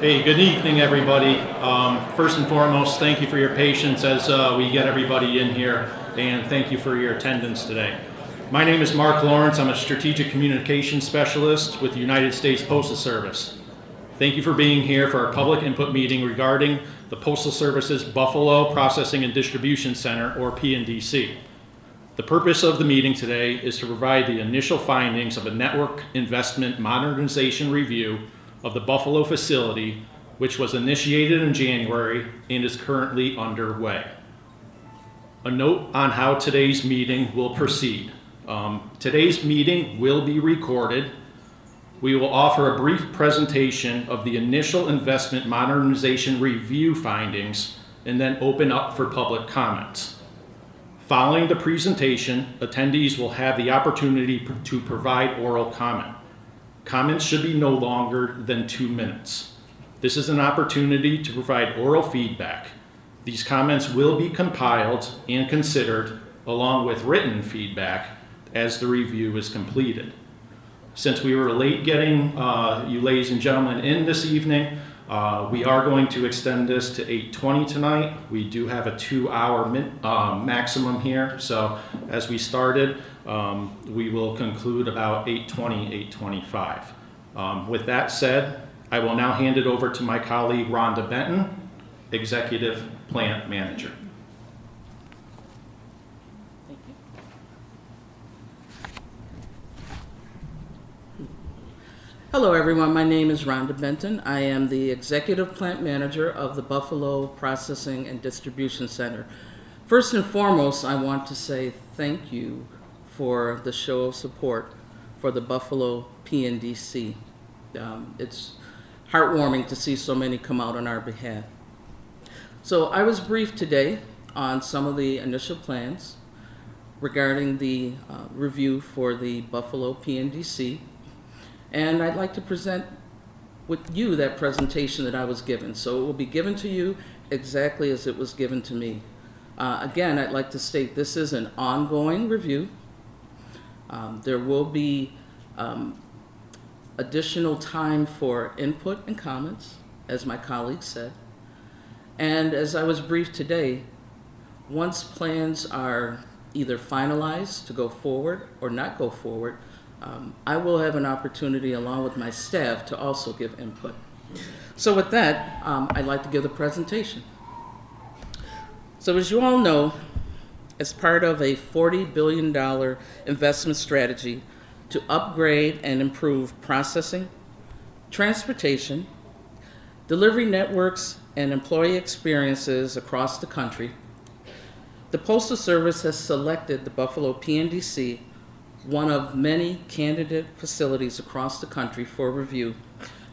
Hey, good evening, everybody. Um, first and foremost, thank you for your patience as uh, we get everybody in here, and thank you for your attendance today. My name is Mark Lawrence. I'm a strategic communications specialist with the United States Postal Service. Thank you for being here for our public input meeting regarding the Postal Service's Buffalo Processing and Distribution Center, or PNDC. The purpose of the meeting today is to provide the initial findings of a network investment modernization review of the Buffalo facility, which was initiated in January and is currently underway. A note on how today's meeting will proceed. Um, today's meeting will be recorded. We will offer a brief presentation of the initial investment modernization review findings and then open up for public comments. Following the presentation, attendees will have the opportunity to provide oral comment. Comments should be no longer than two minutes. This is an opportunity to provide oral feedback. These comments will be compiled and considered along with written feedback as the review is completed. Since we were late getting uh, you ladies and gentlemen in this evening, uh, we are going to extend this to 8:20 tonight. We do have a two-hour min, uh, maximum here, so as we started, um, we will conclude about 8:20, 8:25. Um, with that said, I will now hand it over to my colleague Rhonda Benton, Executive Plant Manager. Thank you. Hello, everyone. My name is Rhonda Benton. I am the Executive Plant Manager of the Buffalo Processing and Distribution Center. First and foremost, I want to say thank you for the show of support for the Buffalo PNDC. Um, it's heartwarming to see so many come out on our behalf. So I was briefed today on some of the initial plans regarding the uh, review for the Buffalo PNDC and I'd like to present with you that presentation that I was given. So it will be given to you exactly as it was given to me. Uh, again, I'd like to state this is an ongoing review. Um, there will be um, additional time for input and comments, as my colleague said. And as I was briefed today, once plans are either finalized to go forward or not go forward, um, I will have an opportunity, along with my staff, to also give input. So with that, um, I'd like to give the presentation. So as you all know, as part of a $40 billion investment strategy to upgrade and improve processing, transportation, delivery networks, and employee experiences across the country, the Postal Service has selected the Buffalo PNDC one of many candidate facilities across the country for review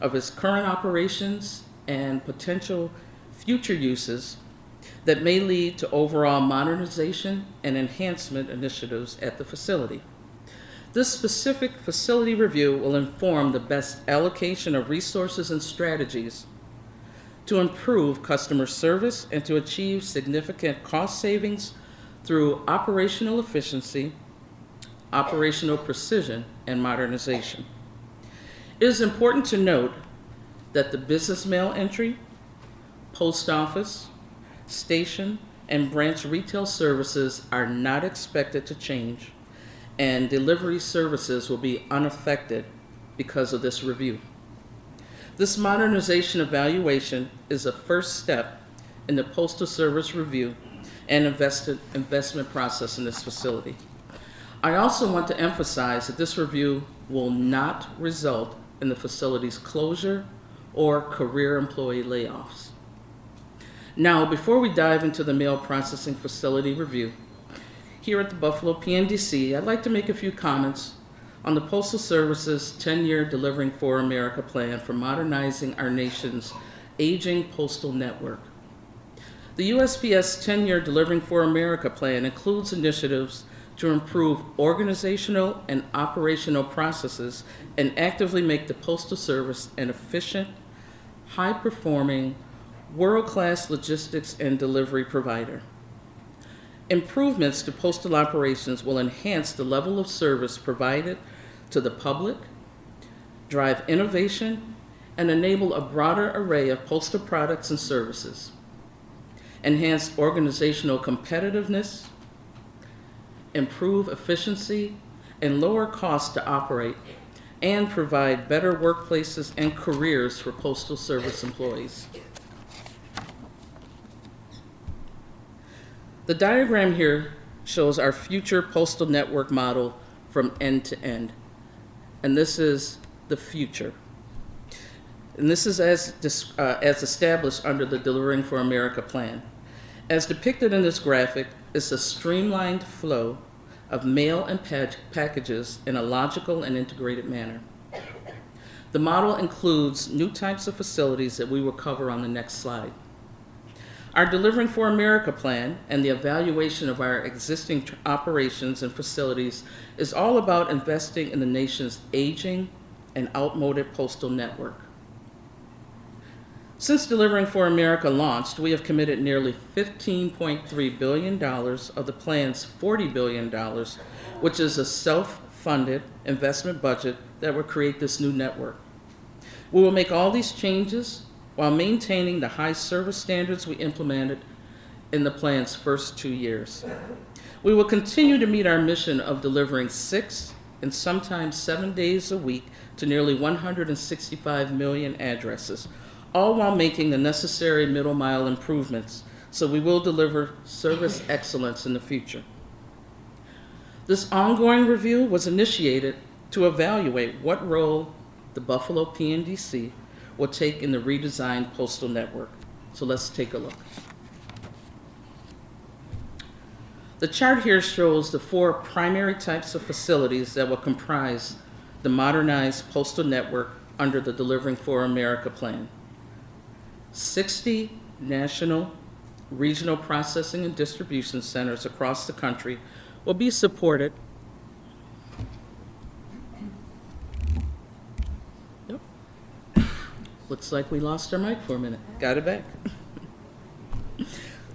of its current operations and potential future uses that may lead to overall modernization and enhancement initiatives at the facility. This specific facility review will inform the best allocation of resources and strategies to improve customer service and to achieve significant cost savings through operational efficiency operational precision, and modernization. It is important to note that the business mail entry, post office, station, and branch retail services are not expected to change, and delivery services will be unaffected because of this review. This modernization evaluation is a first step in the Postal Service review and invested, investment process in this facility. I also want to emphasize that this review will not result in the facility's closure or career employee layoffs. Now, before we dive into the mail processing facility review, here at the Buffalo PNDC, I'd like to make a few comments on the Postal Service's 10-year Delivering for America plan for modernizing our nation's aging postal network. The USPS 10-year Delivering for America plan includes initiatives to improve organizational and operational processes and actively make the Postal Service an efficient, high-performing, world-class logistics and delivery provider. Improvements to postal operations will enhance the level of service provided to the public, drive innovation, and enable a broader array of postal products and services, enhance organizational competitiveness, improve efficiency, and lower costs to operate, and provide better workplaces and careers for Postal Service employees. The diagram here shows our future postal network model from end to end. And this is the future. And this is as, uh, as established under the Delivering for America plan. As depicted in this graphic, it's a streamlined flow of mail and pack- packages in a logical and integrated manner. The model includes new types of facilities that we will cover on the next slide. Our Delivering for America plan and the evaluation of our existing operations and facilities is all about investing in the nation's aging and outmoded postal network. Since Delivering for America launched, we have committed nearly $15.3 billion of the plan's $40 billion, which is a self funded investment budget that will create this new network. We will make all these changes while maintaining the high service standards we implemented in the plan's first two years. We will continue to meet our mission of delivering six and sometimes seven days a week to nearly 165 million addresses, all while making the necessary middle mile improvements so we will deliver service excellence in the future. This ongoing review was initiated to evaluate what role the Buffalo PNDC will take in the redesigned postal network. So let's take a look. The chart here shows the four primary types of facilities that will comprise the modernized postal network under the Delivering for America plan. 60 national, regional processing and distribution centers across the country will be supported Looks like we lost our mic for a minute. Got it back.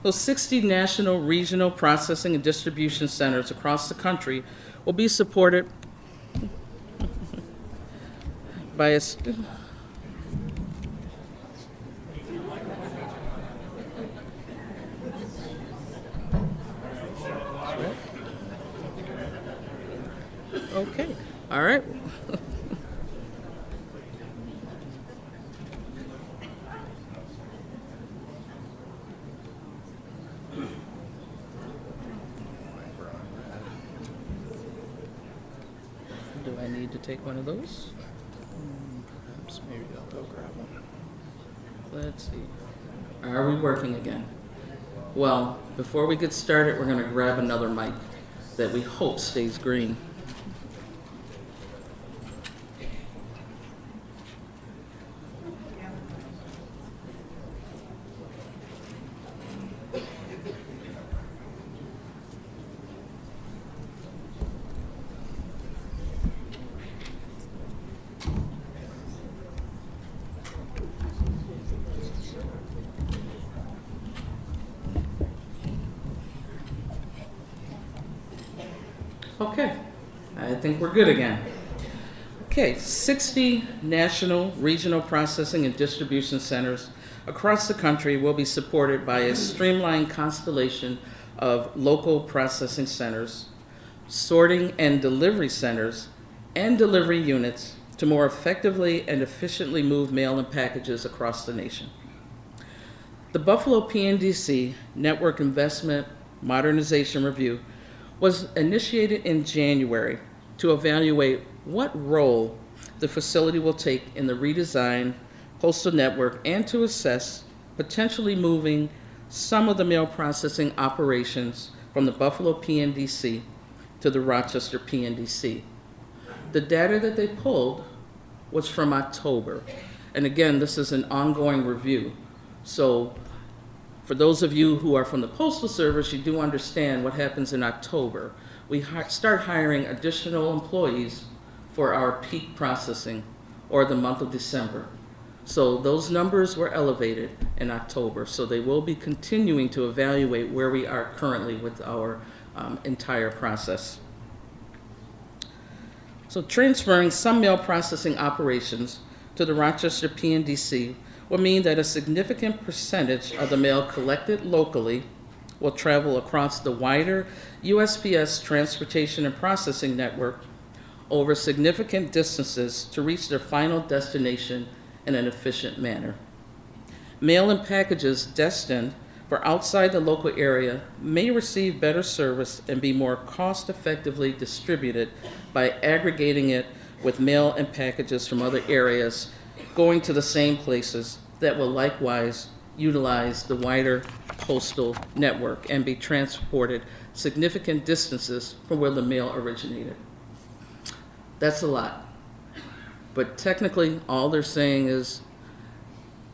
Those 60 national, regional processing and distribution centers across the country will be supported by a. Okay, all right. Need to take one of those? Hmm, perhaps maybe I'll go grab one. Let's see. Are we working again? Well, before we get started, we're gonna grab another mic that we hope stays green. Okay, I think we're good again. Okay, 60 national, regional processing and distribution centers across the country will be supported by a streamlined constellation of local processing centers, sorting and delivery centers, and delivery units to more effectively and efficiently move mail and packages across the nation. The Buffalo PNDC Network Investment Modernization Review was initiated in January to evaluate what role the facility will take in the redesign postal network and to assess potentially moving some of the mail processing operations from the Buffalo PNDC to the Rochester PNDC. The data that they pulled was from October. And again, this is an ongoing review. So for those of you who are from the Postal Service, you do understand what happens in October. We start hiring additional employees for our peak processing or the month of December. So those numbers were elevated in October, so they will be continuing to evaluate where we are currently with our um, entire process. So transferring some mail processing operations to the Rochester PNDC will mean that a significant percentage of the mail collected locally will travel across the wider USPS transportation and processing network over significant distances to reach their final destination in an efficient manner. Mail and packages destined for outside the local area may receive better service and be more cost effectively distributed by aggregating it with mail and packages from other areas going to the same places that will likewise utilize the wider postal network and be transported significant distances from where the mail originated. That's a lot. But technically, all they're saying is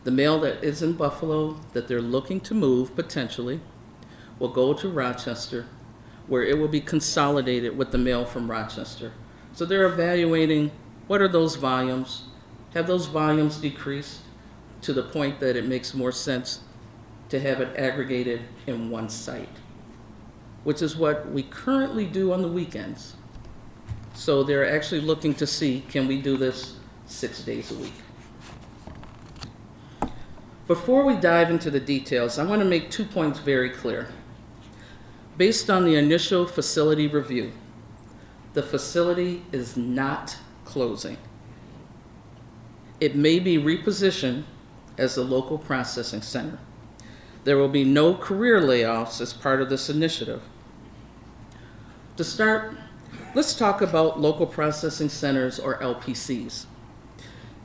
the mail that is in Buffalo that they're looking to move potentially will go to Rochester, where it will be consolidated with the mail from Rochester. So they're evaluating what are those volumes? Have those volumes decreased to the point that it makes more sense to have it aggregated in one site, which is what we currently do on the weekends. So they're actually looking to see, can we do this six days a week? Before we dive into the details, I want to make two points very clear. Based on the initial facility review, the facility is not closing. It may be repositioned as a local processing center. There will be no career layoffs as part of this initiative. To start, let's talk about local processing centers or LPCs.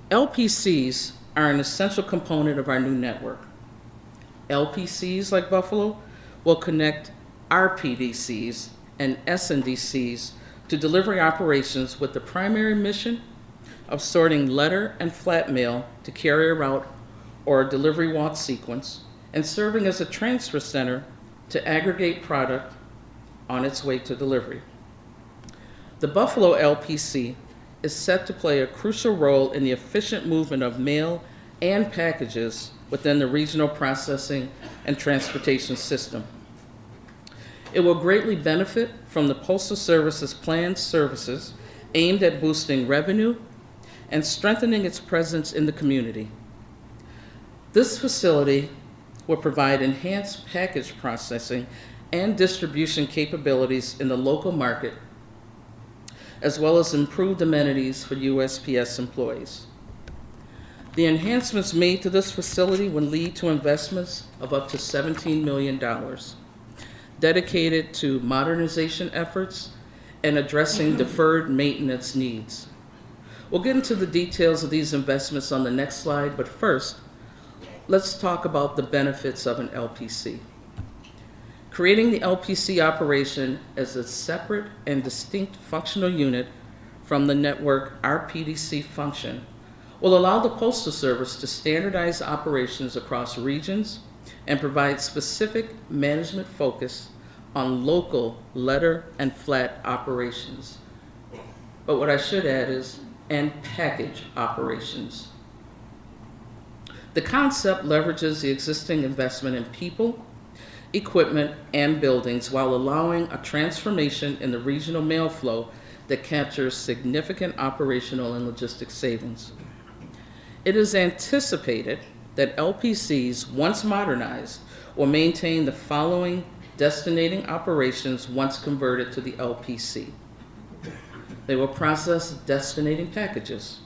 LPCs are an essential component of our new network. LPCs like Buffalo will connect RPDCs and SNDCs to delivery operations with the primary mission of sorting letter and flat mail to carrier route or delivery walk sequence and serving as a transfer center to aggregate product on its way to delivery. The Buffalo LPC is set to play a crucial role in the efficient movement of mail and packages within the regional processing and transportation system. It will greatly benefit from the Postal Service's planned services aimed at boosting revenue and strengthening its presence in the community. This facility will provide enhanced package processing and distribution capabilities in the local market, as well as improved amenities for USPS employees. The enhancements made to this facility will lead to investments of up to $17 million dedicated to modernization efforts and addressing deferred maintenance needs. We'll get into the details of these investments on the next slide, but first, let's talk about the benefits of an LPC. Creating the LPC operation as a separate and distinct functional unit from the network RPDC function will allow the Postal Service to standardize operations across regions and provide specific management focus on local letter and flat operations. But what I should add is, and package operations. The concept leverages the existing investment in people, equipment, and buildings while allowing a transformation in the regional mail flow that captures significant operational and logistics savings. It is anticipated that LPCs, once modernized, will maintain the following destinating operations once converted to the LPC. They will process destinating packages,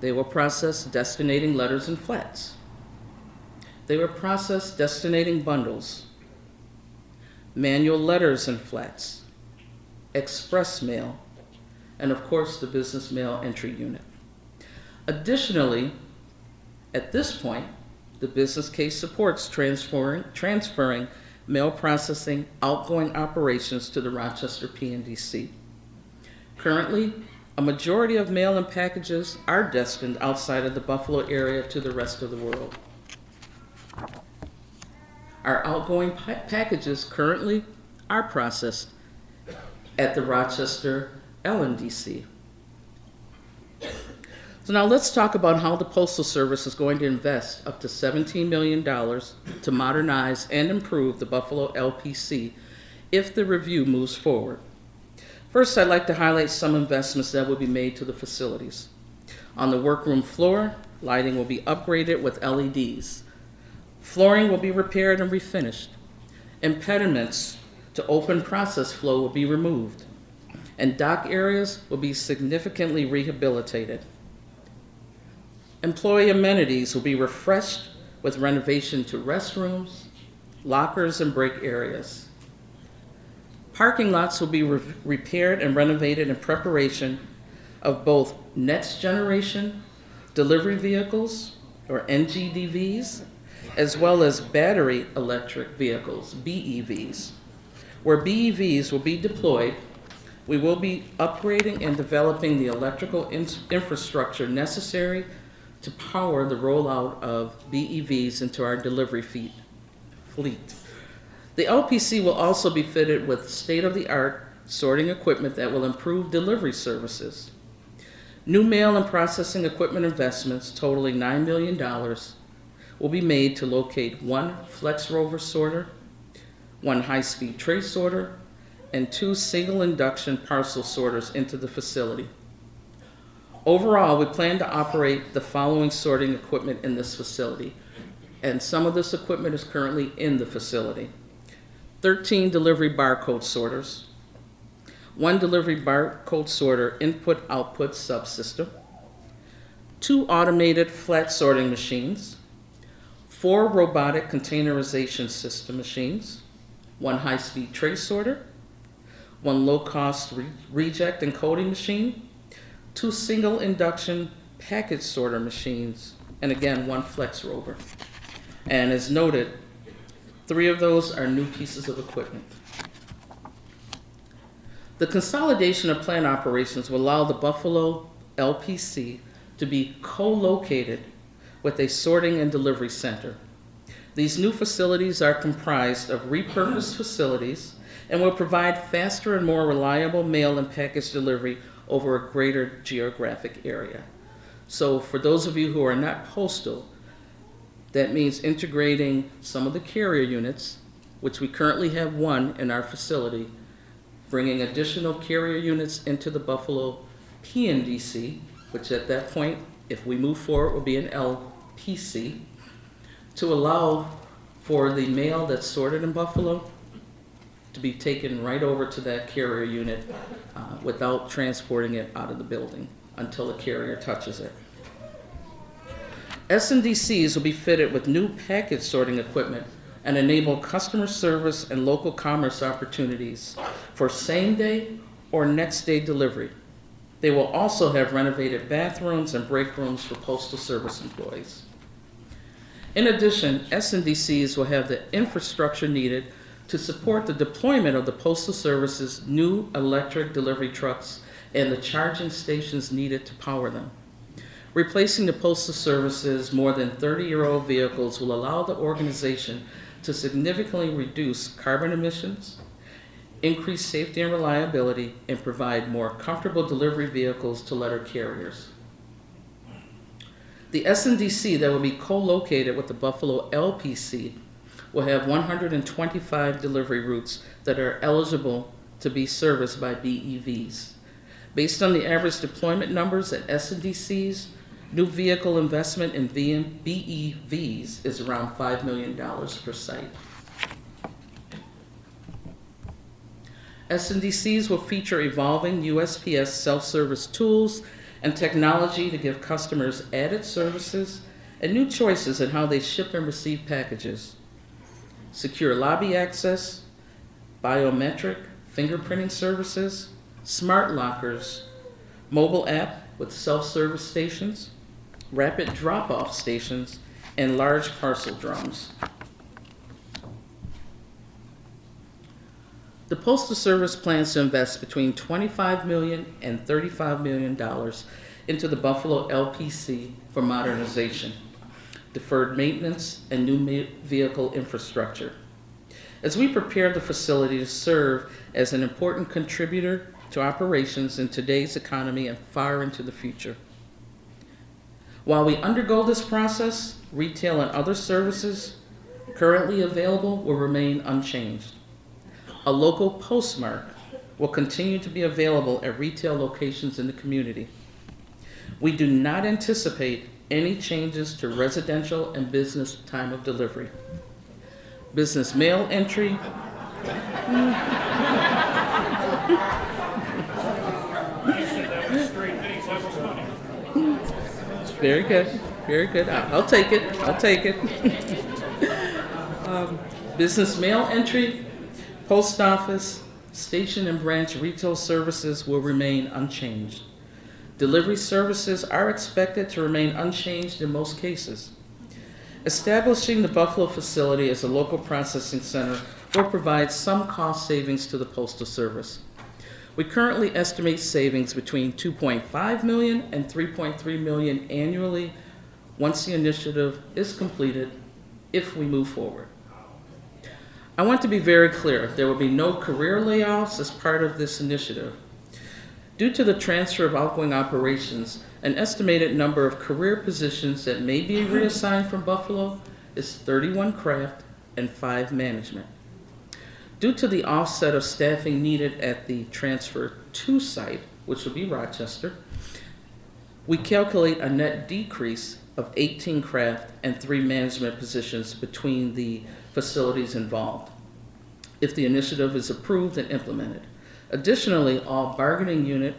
They will process destinating letters and flats. They will process destinating bundles, manual letters and flats, express mail, and of course the business mail entry unit. Additionally, at this point, the business case supports transferring, transferring mail processing outgoing operations to the Rochester PNDC. Currently, a majority of mail and packages are destined outside of the Buffalo area to the rest of the world. Our outgoing pa- packages currently are processed at the Rochester LNDC. So now let's talk about how the Postal Service is going to invest up to $17 million to modernize and improve the Buffalo LPC if the review moves forward. First, I'd like to highlight some investments that will be made to the facilities. On the workroom floor, lighting will be upgraded with LEDs. Flooring will be repaired and refinished. Impediments to open process flow will be removed. And dock areas will be significantly rehabilitated. Employee amenities will be refreshed with renovation to restrooms, lockers, and break areas. Parking lots will be re- repaired and renovated in preparation of both next generation delivery vehicles, or NGDVs, as well as battery electric vehicles, BEVs. Where BEVs will be deployed, we will be upgrading and developing the electrical in- infrastructure necessary to power the rollout of BEVs into our delivery fleet. The LPC will also be fitted with state-of-the-art sorting equipment that will improve delivery services. New mail and processing equipment investments totaling $9 million will be made to locate one Flex Rover sorter, one high-speed tray sorter, and two single induction parcel sorters into the facility. Overall, we plan to operate the following sorting equipment in this facility, and some of this equipment is currently in the facility. 13 delivery barcode sorters, one delivery barcode sorter input-output subsystem, two automated flat sorting machines, four robotic containerization system machines, one high-speed tray sorter, one low-cost re- reject and coding machine, two single induction package sorter machines, and again, one flex rover. And as noted, three of those are new pieces of equipment. The consolidation of plant operations will allow the Buffalo LPC to be co-located with a sorting and delivery center. These new facilities are comprised of repurposed facilities and will provide faster and more reliable mail and package delivery over a greater geographic area. So for those of you who are not postal, that means integrating some of the carrier units, which we currently have one in our facility, bringing additional carrier units into the Buffalo PNDC, which at that point, if we move forward, will be an LPC, to allow for the mail that's sorted in Buffalo to be taken right over to that carrier unit uh, without transporting it out of the building until the carrier touches it. SNDCs will be fitted with new package sorting equipment and enable customer service and local commerce opportunities for same-day or next-day delivery. They will also have renovated bathrooms and break rooms for postal service employees. In addition, SNDCs will have the infrastructure needed to support the deployment of the Postal Service's new electric delivery trucks and the charging stations needed to power them. Replacing the Postal Service's more than 30-year-old vehicles will allow the organization to significantly reduce carbon emissions, increase safety and reliability, and provide more comfortable delivery vehicles to letter carriers. The SNDC that will be co-located with the Buffalo LPC will have 125 delivery routes that are eligible to be serviced by BEVs. Based on the average deployment numbers at SNDCs, new vehicle investment in BEVs is around $5 million per site. SNDCs will feature evolving USPS self-service tools and technology to give customers added services and new choices in how they ship and receive packages. Secure lobby access, biometric fingerprinting services, smart lockers, mobile app with self-service stations, rapid drop-off stations, and large parcel drums. The Postal Service plans to invest between $25 million and $35 million into the Buffalo LPC for modernization, deferred maintenance, and new vehicle infrastructure. As we prepare the facility to serve as an important contributor to operations in today's economy and far into the future. While we undergo this process, retail and other services currently available will remain unchanged. A local postmark will continue to be available at retail locations in the community. We do not anticipate any changes to residential and business time of delivery. Business mail entry. Very good, very good. I'll take it, I'll take it. Um, Business mail entry, post office, station and branch retail services will remain unchanged. Delivery services are expected to remain unchanged in most cases. Establishing the Buffalo facility as a local processing center will provide some cost savings to the Postal Service. We currently estimate savings between 2.5 million and 3.3 million annually once the initiative is completed, if we move forward. I want to be very clear, there will be no career layoffs as part of this initiative. Due to the transfer of outgoing operations, an estimated number of career positions that may be reassigned from Buffalo is 31 craft and 5 management. Due to the offset of staffing needed at the transfer to site, which will be Rochester, we calculate a net decrease of 18 craft and 3 management positions between the facilities involved, if the initiative is approved and implemented. Additionally, all bargaining unit,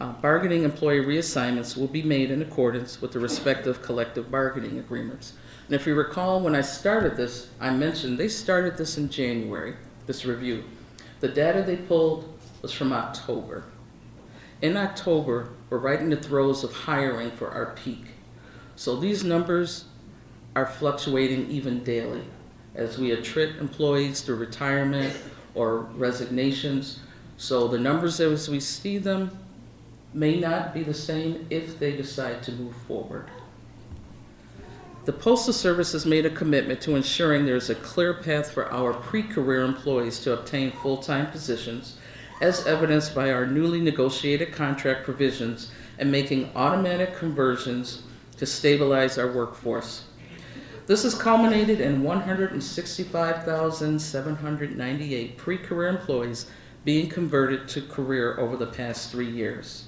uh, bargaining employee reassignments will be made in accordance with the respective collective bargaining agreements. And if you recall, when I started this, I mentioned they started this in January, this review. The data they pulled was from October. In October, we're right in the throes of hiring for our peak. So these numbers are fluctuating even daily as we attrit employees to retirement or resignations. So the numbers as we see them may not be the same if they decide to move forward. The Postal Service has made a commitment to ensuring there's a clear path for our pre-career employees to obtain full-time positions, as evidenced by our newly negotiated contract provisions and making automatic conversions to stabilize our workforce. This has culminated in 165,798 pre-career employees being converted to career over the past three years.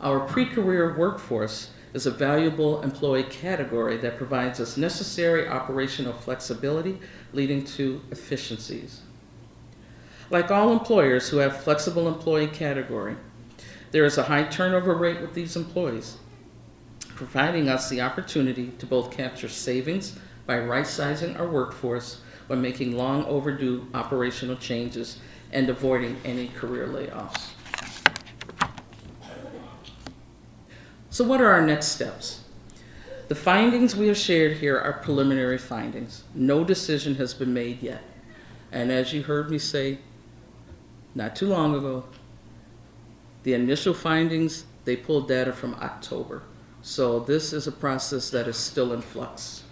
Our pre-career workforce is a valuable employee category that provides us necessary operational flexibility, leading to efficiencies. Like all employers who have flexible employee category, there is a high turnover rate with these employees, providing us the opportunity to both capture savings by right-sizing our workforce when making long overdue operational changes and avoiding any career layoffs. So what are our next steps? The findings we have shared here are preliminary findings. No decision has been made yet. And as you heard me say not too long ago, the initial findings, they pulled data from October. So this is a process that is still in flux.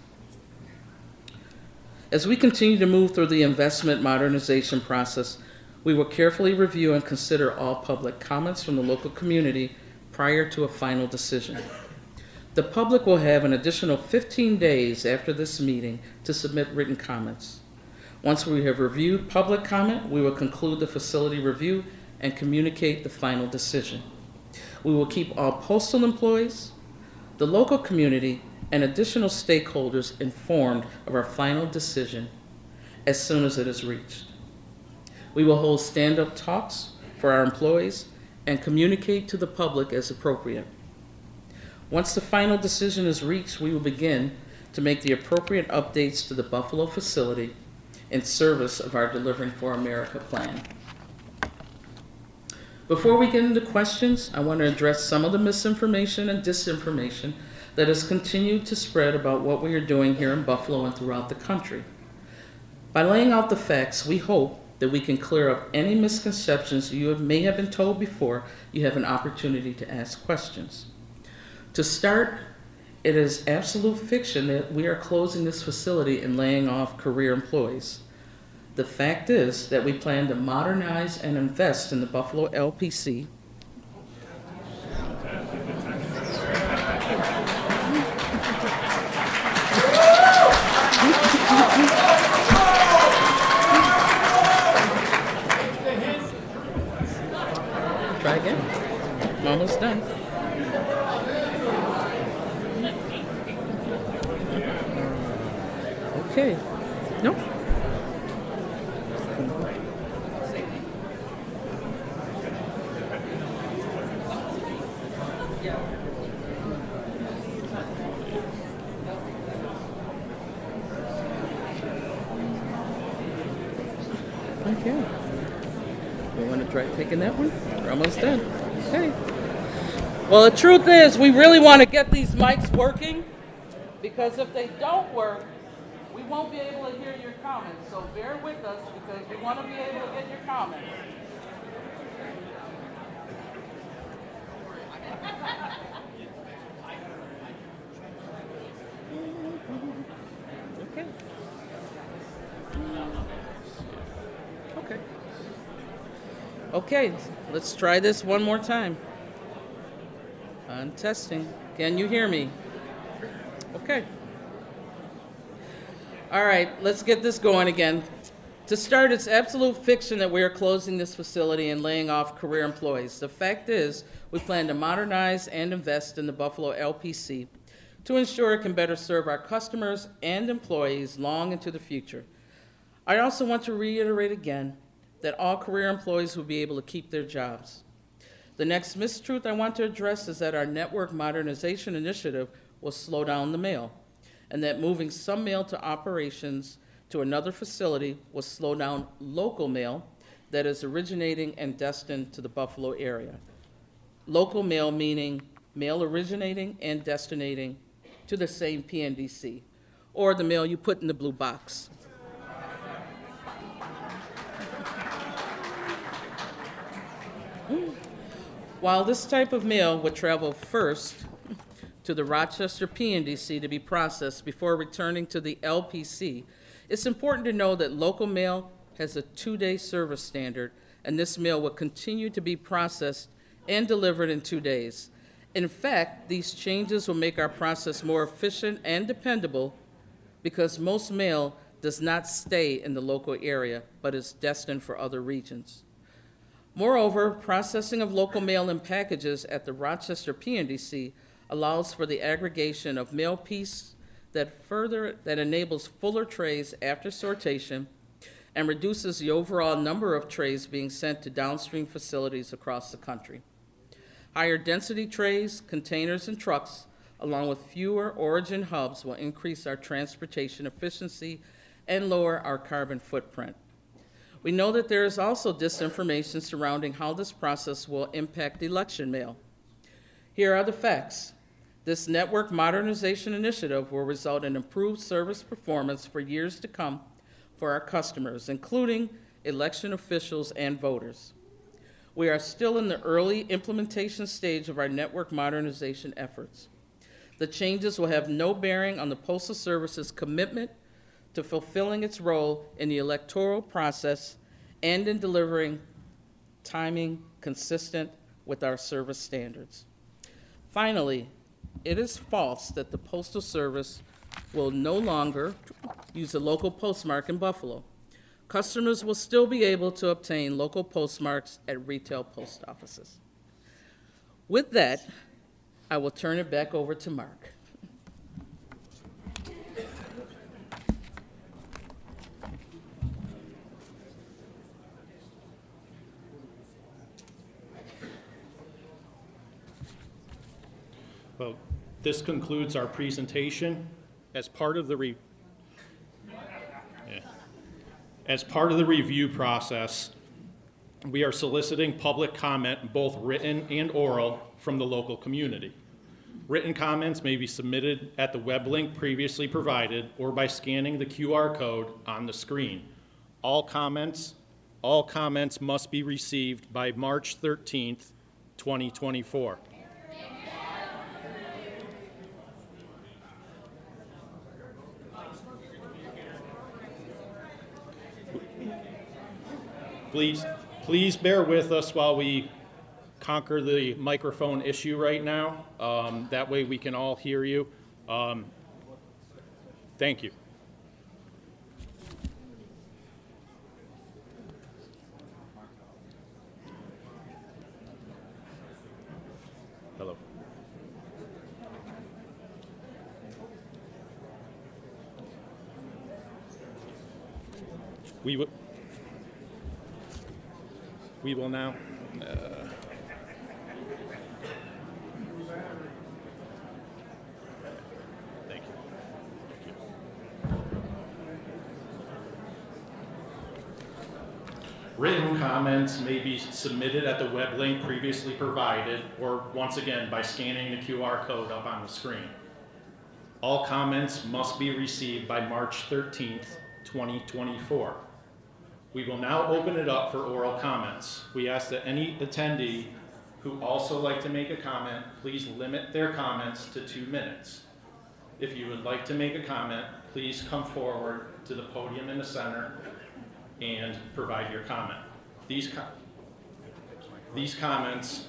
As we continue to move through the investment modernization process, we will carefully review and consider all public comments from the local community prior to a final decision. The public will have an additional 15 days after this meeting to submit written comments. Once we have reviewed public comment, we will conclude the facility review and communicate the final decision. We will keep all postal employees, the local community, and additional stakeholders informed of our final decision as soon as it is reached. We will hold stand-up talks for our employees and communicate to the public as appropriate. Once the final decision is reached, we will begin to make the appropriate updates to the Buffalo facility in service of our Delivering for America plan. Before we get into questions, I want to address some of the misinformation and disinformation that has continued to spread about what we are doing here in Buffalo and throughout the country. By laying out the facts, we hope that we can clear up any misconceptions you may have been told before you have an opportunity to ask questions. To start, it is absolute fiction that we are closing this facility and laying off career employees. The fact is that we plan to modernize and invest in the Buffalo LPC. Try again. I'm almost done. Okay. Nope. Okay. You want to try taking that one? We're almost done. Okay. Well, the truth is, we really want to get these mics working because if they don't work, we won't be able to hear your comments. So bear with us because we want to be able to get your comments. Okay. Okay. Okay, let's try this one more time. I'm testing. Can you hear me? Okay. All right, let's get this going again. To start, it's absolute fiction that we are closing this facility and laying off career employees. The fact is, we plan to modernize and invest in the Buffalo LPC to ensure it can better serve our customers and employees long into the future. I also want to reiterate again that all career employees will be able to keep their jobs. The next mistruth I want to address is that our network modernization initiative will slow down the mail, and that moving some mail to operations to another facility will slow down local mail that is originating and destined to the Buffalo area. Local mail meaning mail originating and destinating to the same PNDC, or the mail you put in the blue box. While this type of mail would travel first to the Rochester PNDC to be processed before returning to the LPC, it's important to know that local mail has a two-day service standard, and this mail will continue to be processed and delivered in two days. In fact, these changes will make our process more efficient and dependable because most mail does not stay in the local area, but is destined for other regions. Moreover, processing of local mail and packages at the Rochester PNDC allows for the aggregation of mail piece that further, that enables fuller trays after sortation and reduces the overall number of trays being sent to downstream facilities across the country. Higher density trays, containers, and trucks, along with fewer origin hubs, will increase our transportation efficiency and lower our carbon footprint. We know that there is also disinformation surrounding how this process will impact election mail. Here are the facts. This network modernization initiative will result in improved service performance for years to come for our customers, including election officials and voters. We are still in the early implementation stage of our network modernization efforts. The changes will have no bearing on the Postal Service's commitment to fulfilling its role in the electoral process and in delivering timing consistent with our service standards. Finally, it is false that the Postal Service will no longer use a local postmark in Buffalo. Customers will still be able to obtain local postmarks at retail post offices. With that, I will turn it back over to Mark. Well, this concludes our presentation. As part of the re- Yeah. As part of the review process, we are soliciting public comment, both written and oral, from the local community. Written comments may be submitted at the web link previously provided or by scanning the QR code on the screen. All comments, all comments must be received by March 13th, 2024. Please, please bear with us while we conquer the microphone issue right now. Um, That way we can all hear you. Um, Thank you. Hello. We will, we will now, uh, thank you. Written comments may be submitted at the web link previously provided, or once again, by scanning the QR code up on the screen. All comments must be received by March 13th, 2024. We will now open it up for oral comments. We ask that any attendee who also like to make a comment, please limit their comments to two minutes. If you would like to make a comment, please come forward to the podium in the center and provide your comment. These, co- these comments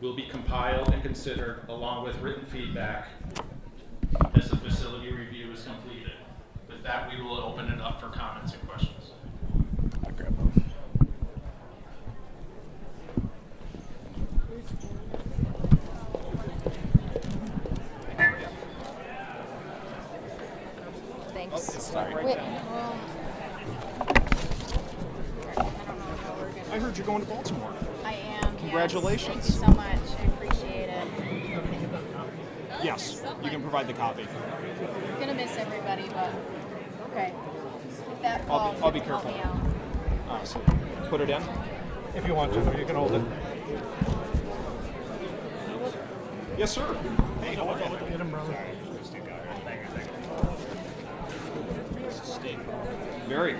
will be compiled and considered along with written feedback as the facility review is completed. With that, we will open it up for comments and questions. Thanks. Wait, um, I heard you're going to Baltimore. I am. yes. Congratulations. Thank you so much. I appreciate it. Yes, you can provide the copy. I'm gonna miss everybody, but okay. That I'll be- I'll be careful. out. Uh, so put it in. If you want to, or you can hold it. Yes, sir. Hey, how are? Get him, brother. Very.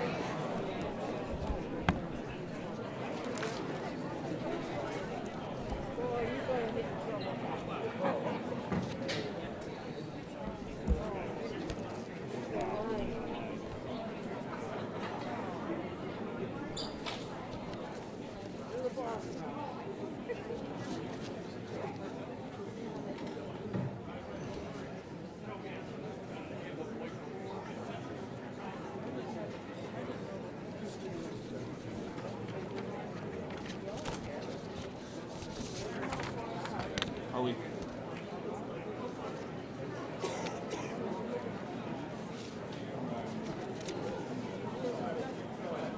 Are we?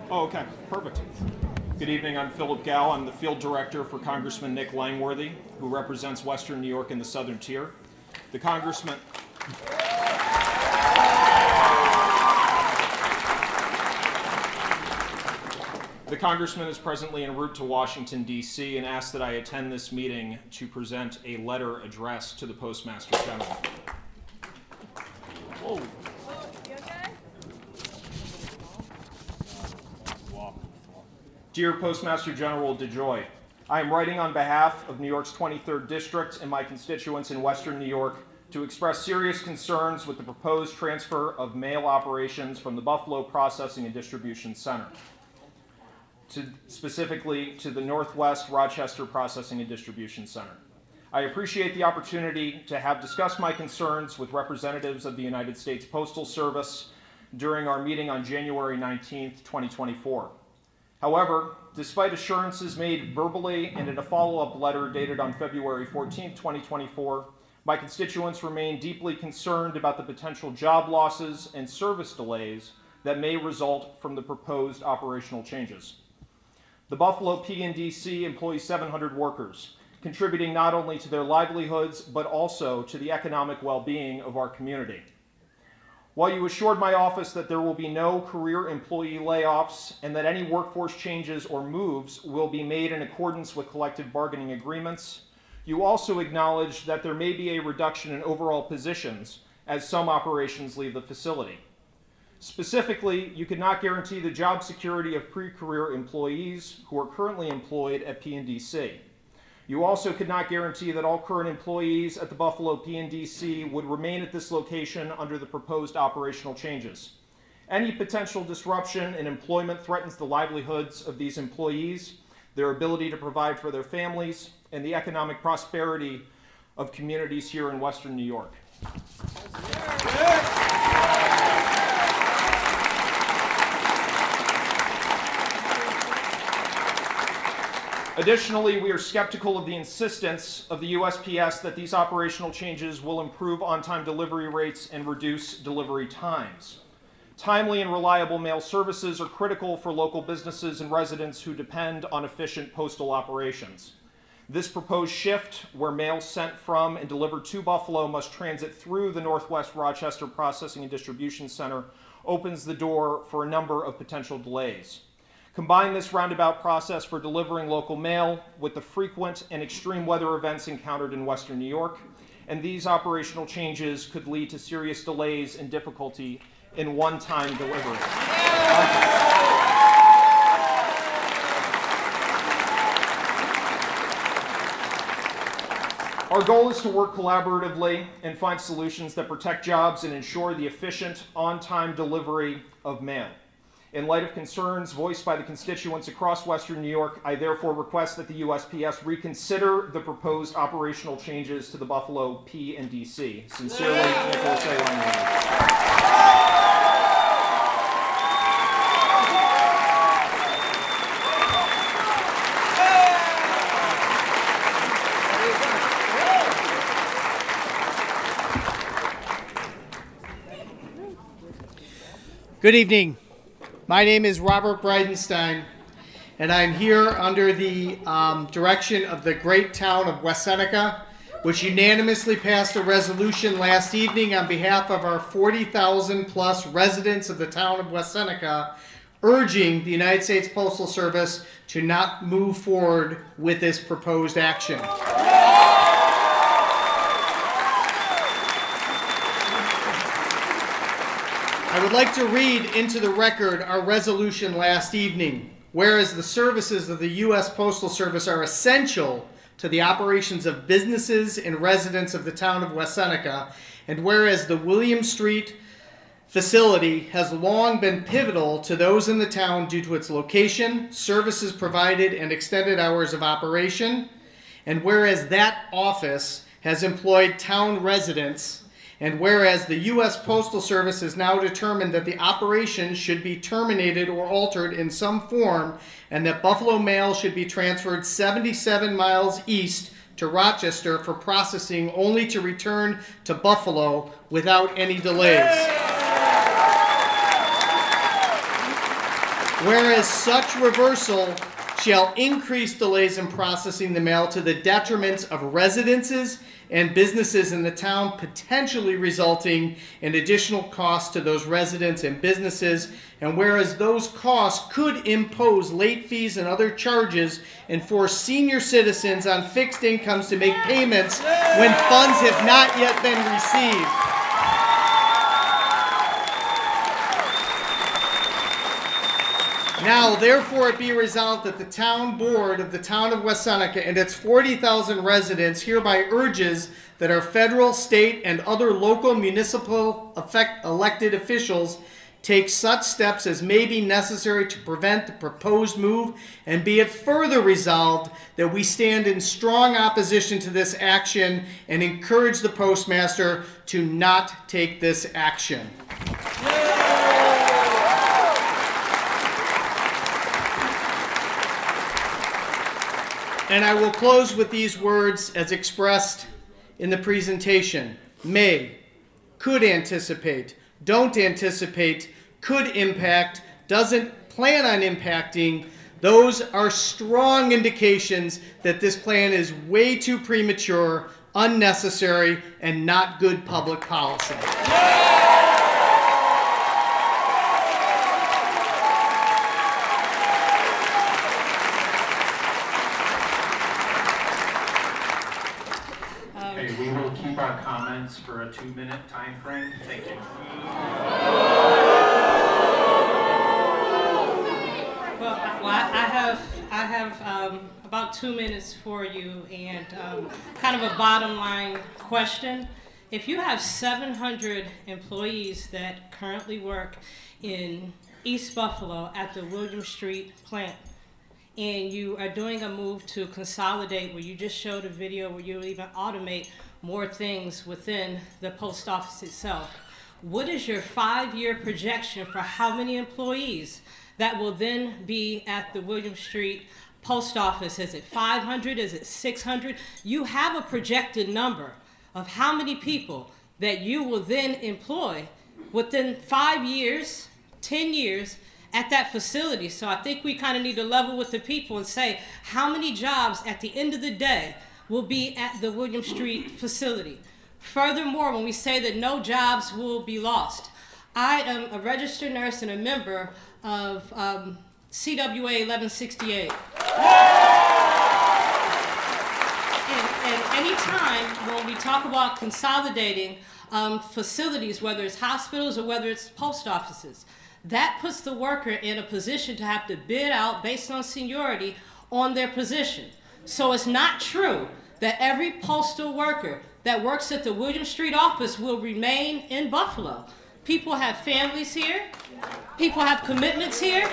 Oh, okay, perfect. Good evening, I'm Philip Gow. I'm the field director for Congressman Nick Langworthy, who represents Western New York in the Southern Tier. The congressman, The congressman is presently en route to Washington, D.C., and asked that I attend this meeting to present a letter addressed to the Postmaster General. Whoa. Dear Postmaster General DeJoy, I am writing on behalf of New York's 23rd District and my constituents in Western New York to express serious concerns with the proposed transfer of mail operations from the Buffalo Processing and Distribution Center to specifically to the Northwest Rochester Processing and Distribution Center. I appreciate the opportunity to have discussed my concerns with representatives of the United States Postal Service during our meeting on January 19, 2024. However, despite assurances made verbally and in a follow-up letter dated on February 14, 2024, my constituents remain deeply concerned about the potential job losses and service delays that may result from the proposed operational changes. The Buffalo PNDC employs 700 workers, contributing not only to their livelihoods, but also to the economic well being of our community. While you assured my office that there will be no career employee layoffs and that any workforce changes or moves will be made in accordance with collective bargaining agreements, you also acknowledged that there may be a reduction in overall positions as some operations leave the facility. Specifically, you could not guarantee the job security of pre-career employees who are currently employed at PNDC. You also could not guarantee that all current employees at the Buffalo PNDC would remain at this location under the proposed operational changes. Any potential disruption in employment threatens the livelihoods of these employees, their ability to provide for their families, and the economic prosperity of communities here in Western New York. Additionally, we are skeptical of the insistence of the USPS that these operational changes will improve on-time delivery rates and reduce delivery times. Timely and reliable mail services are critical for local businesses and residents who depend on efficient postal operations. This proposed shift, where mail sent from and delivered to Buffalo must transit through the Northwest Rochester Processing and Distribution Center, opens the door for a number of potential delays. Combine this roundabout process for delivering local mail with the frequent and extreme weather events encountered in Western New York, and these operational changes could lead to serious delays and difficulty in one-time delivery. Our goal is to work collaboratively and find solutions that protect jobs and ensure the efficient, on-time delivery of mail. In light of concerns voiced by the constituents across Western New York, I therefore request that the USPS reconsider the proposed operational changes to the Buffalo P and DC. Sincerely, Nicholas A. Langworthy. Good evening. My name is Robert Bridenstine, and I'm here under the um, direction of the great town of West Seneca, which unanimously passed a resolution last evening on behalf of our 40,000 plus residents of the town of West Seneca, urging the United States Postal Service to not move forward with this proposed action. I would like to read into the record our resolution last evening. Whereas the services of the U.S. Postal Service are essential to the operations of businesses and residents of the town of West Seneca, and whereas the William Street facility has long been pivotal to those in the town due to its location, services provided, and extended hours of operation, and whereas that office has employed town residents and whereas the U.S. Postal Service has now determined that the operation should be terminated or altered in some form, and that Buffalo Mail should be transferred 77 miles east to Rochester for processing only to return to Buffalo without any delays. Whereas such reversal shall increase delays in processing the mail to the detriment of residences and businesses in the town, potentially resulting in additional costs to those residents and businesses. And whereas those costs could impose late fees and other charges and force senior citizens on fixed incomes to make payments when funds have not yet been received. Now, therefore, it be resolved that the town board of the town of West Seneca and its 40,000 residents hereby urges that our federal, state, and other local municipal effect elected officials take such steps as may be necessary to prevent the proposed move, and be it further resolved that we stand in strong opposition to this action and encourage the postmaster to not take this action. And I will close with these words as expressed in the presentation may, could anticipate, don't anticipate, could impact, doesn't plan on impacting Those are strong indications that this plan is way too premature, unnecessary, and not good public policy. Okay, we will keep our comments for a two-minute time frame. Thank you. Well, I have, I have um, about two minutes for you and um, kind of a bottom line question. If you have 700 employees that currently work in East Buffalo at the William Street plant, and you are doing a move to consolidate where you just showed a video where you'll even automate more things within the post office itself. What is your five-year projection for how many employees that will then be at the William Street post office? Is it 500? Is it 600? You have a projected number of how many people that you will then employ within five years, 10 years at that facility. So I think we kind of need to level with the people and say how many jobs at the end of the day will be at the William Street facility. Furthermore, when we say that no jobs will be lost, I am a registered nurse and a member of um, CWA 1168. And, and anytime when we talk about consolidating um, facilities, whether it's hospitals or whether it's post offices, that puts the worker in a position to have to bid out based on seniority on their position. So it's not true that every postal worker that works at the William Street office will remain in Buffalo. People have families here, people have commitments here,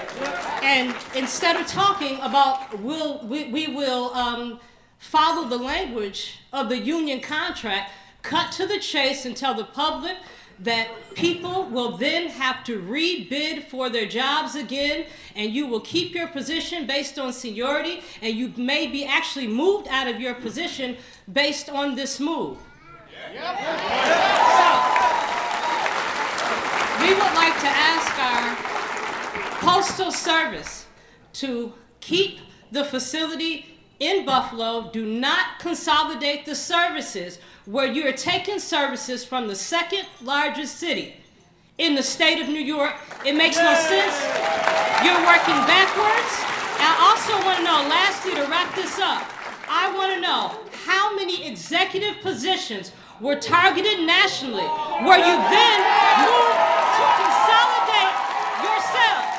and instead of talking about will we, we will um, follow the language of the union contract, cut to the chase and tell the public that people will then have to rebid for their jobs again, and you will keep your position based on seniority, and you may be actually moved out of your position based on this move. So, we would like to ask our Postal Service to keep the facility in Buffalo. Do not consolidate the services where you're taking services from the second largest city in the state of New York. It makes no sense. You're working backwards. I also want to know, lastly, to wrap this up, I want to know how many executive positions were targeted nationally where you then moved to consolidate yourselves,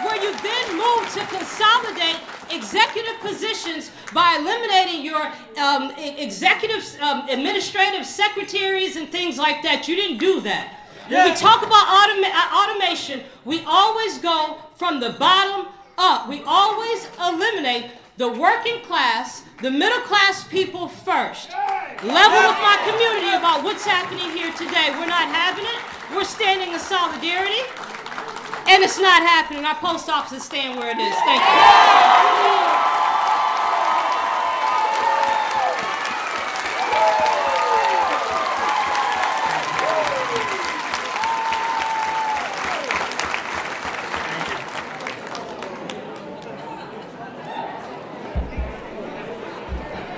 where you then moved to consolidate executive positions by eliminating your um, executive um, administrative secretaries and things like that. You didn't do that. When we talk about automa- uh, automation, we always go from the bottom up. We always eliminate the working class, the middle class people first. Level with my community about what's happening here today. We're not having it. We're standing in solidarity. And it's not happening. Our post office is staying where it is. Thank you.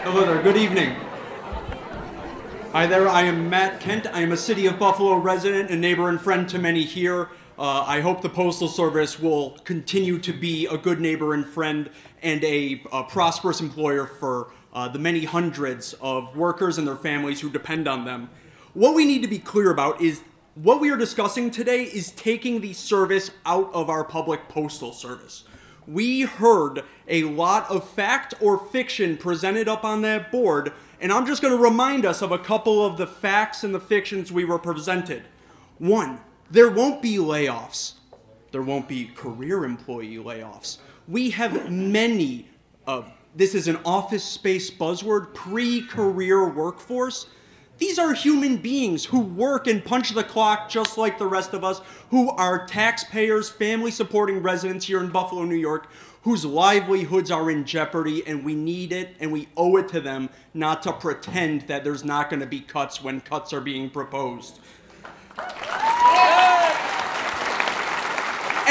Hello there, good evening. Hi there, I am Matt Kent. I am a City of Buffalo resident, a neighbor and friend to many here. Uh, I hope the Postal Service will continue to be a good neighbor and friend and a, a prosperous employer for uh, the many hundreds of workers and their families who depend on them. What we need to be clear about is what we are discussing today is taking the service out of our public postal service. We heard a lot of fact or fiction presented up on that board, and I'm just going to remind us of a couple of the facts and the fictions we were presented. One, there won't be layoffs. There won't be career employee layoffs. We have many of this is an office space buzzword pre-career workforce. These are human beings who work and punch the clock just like the rest of us, who are taxpayers, family supporting residents here in Buffalo, New York, whose livelihoods are in jeopardy, and we need it and we owe it to them not to pretend that there's not going to be cuts when cuts are being proposed.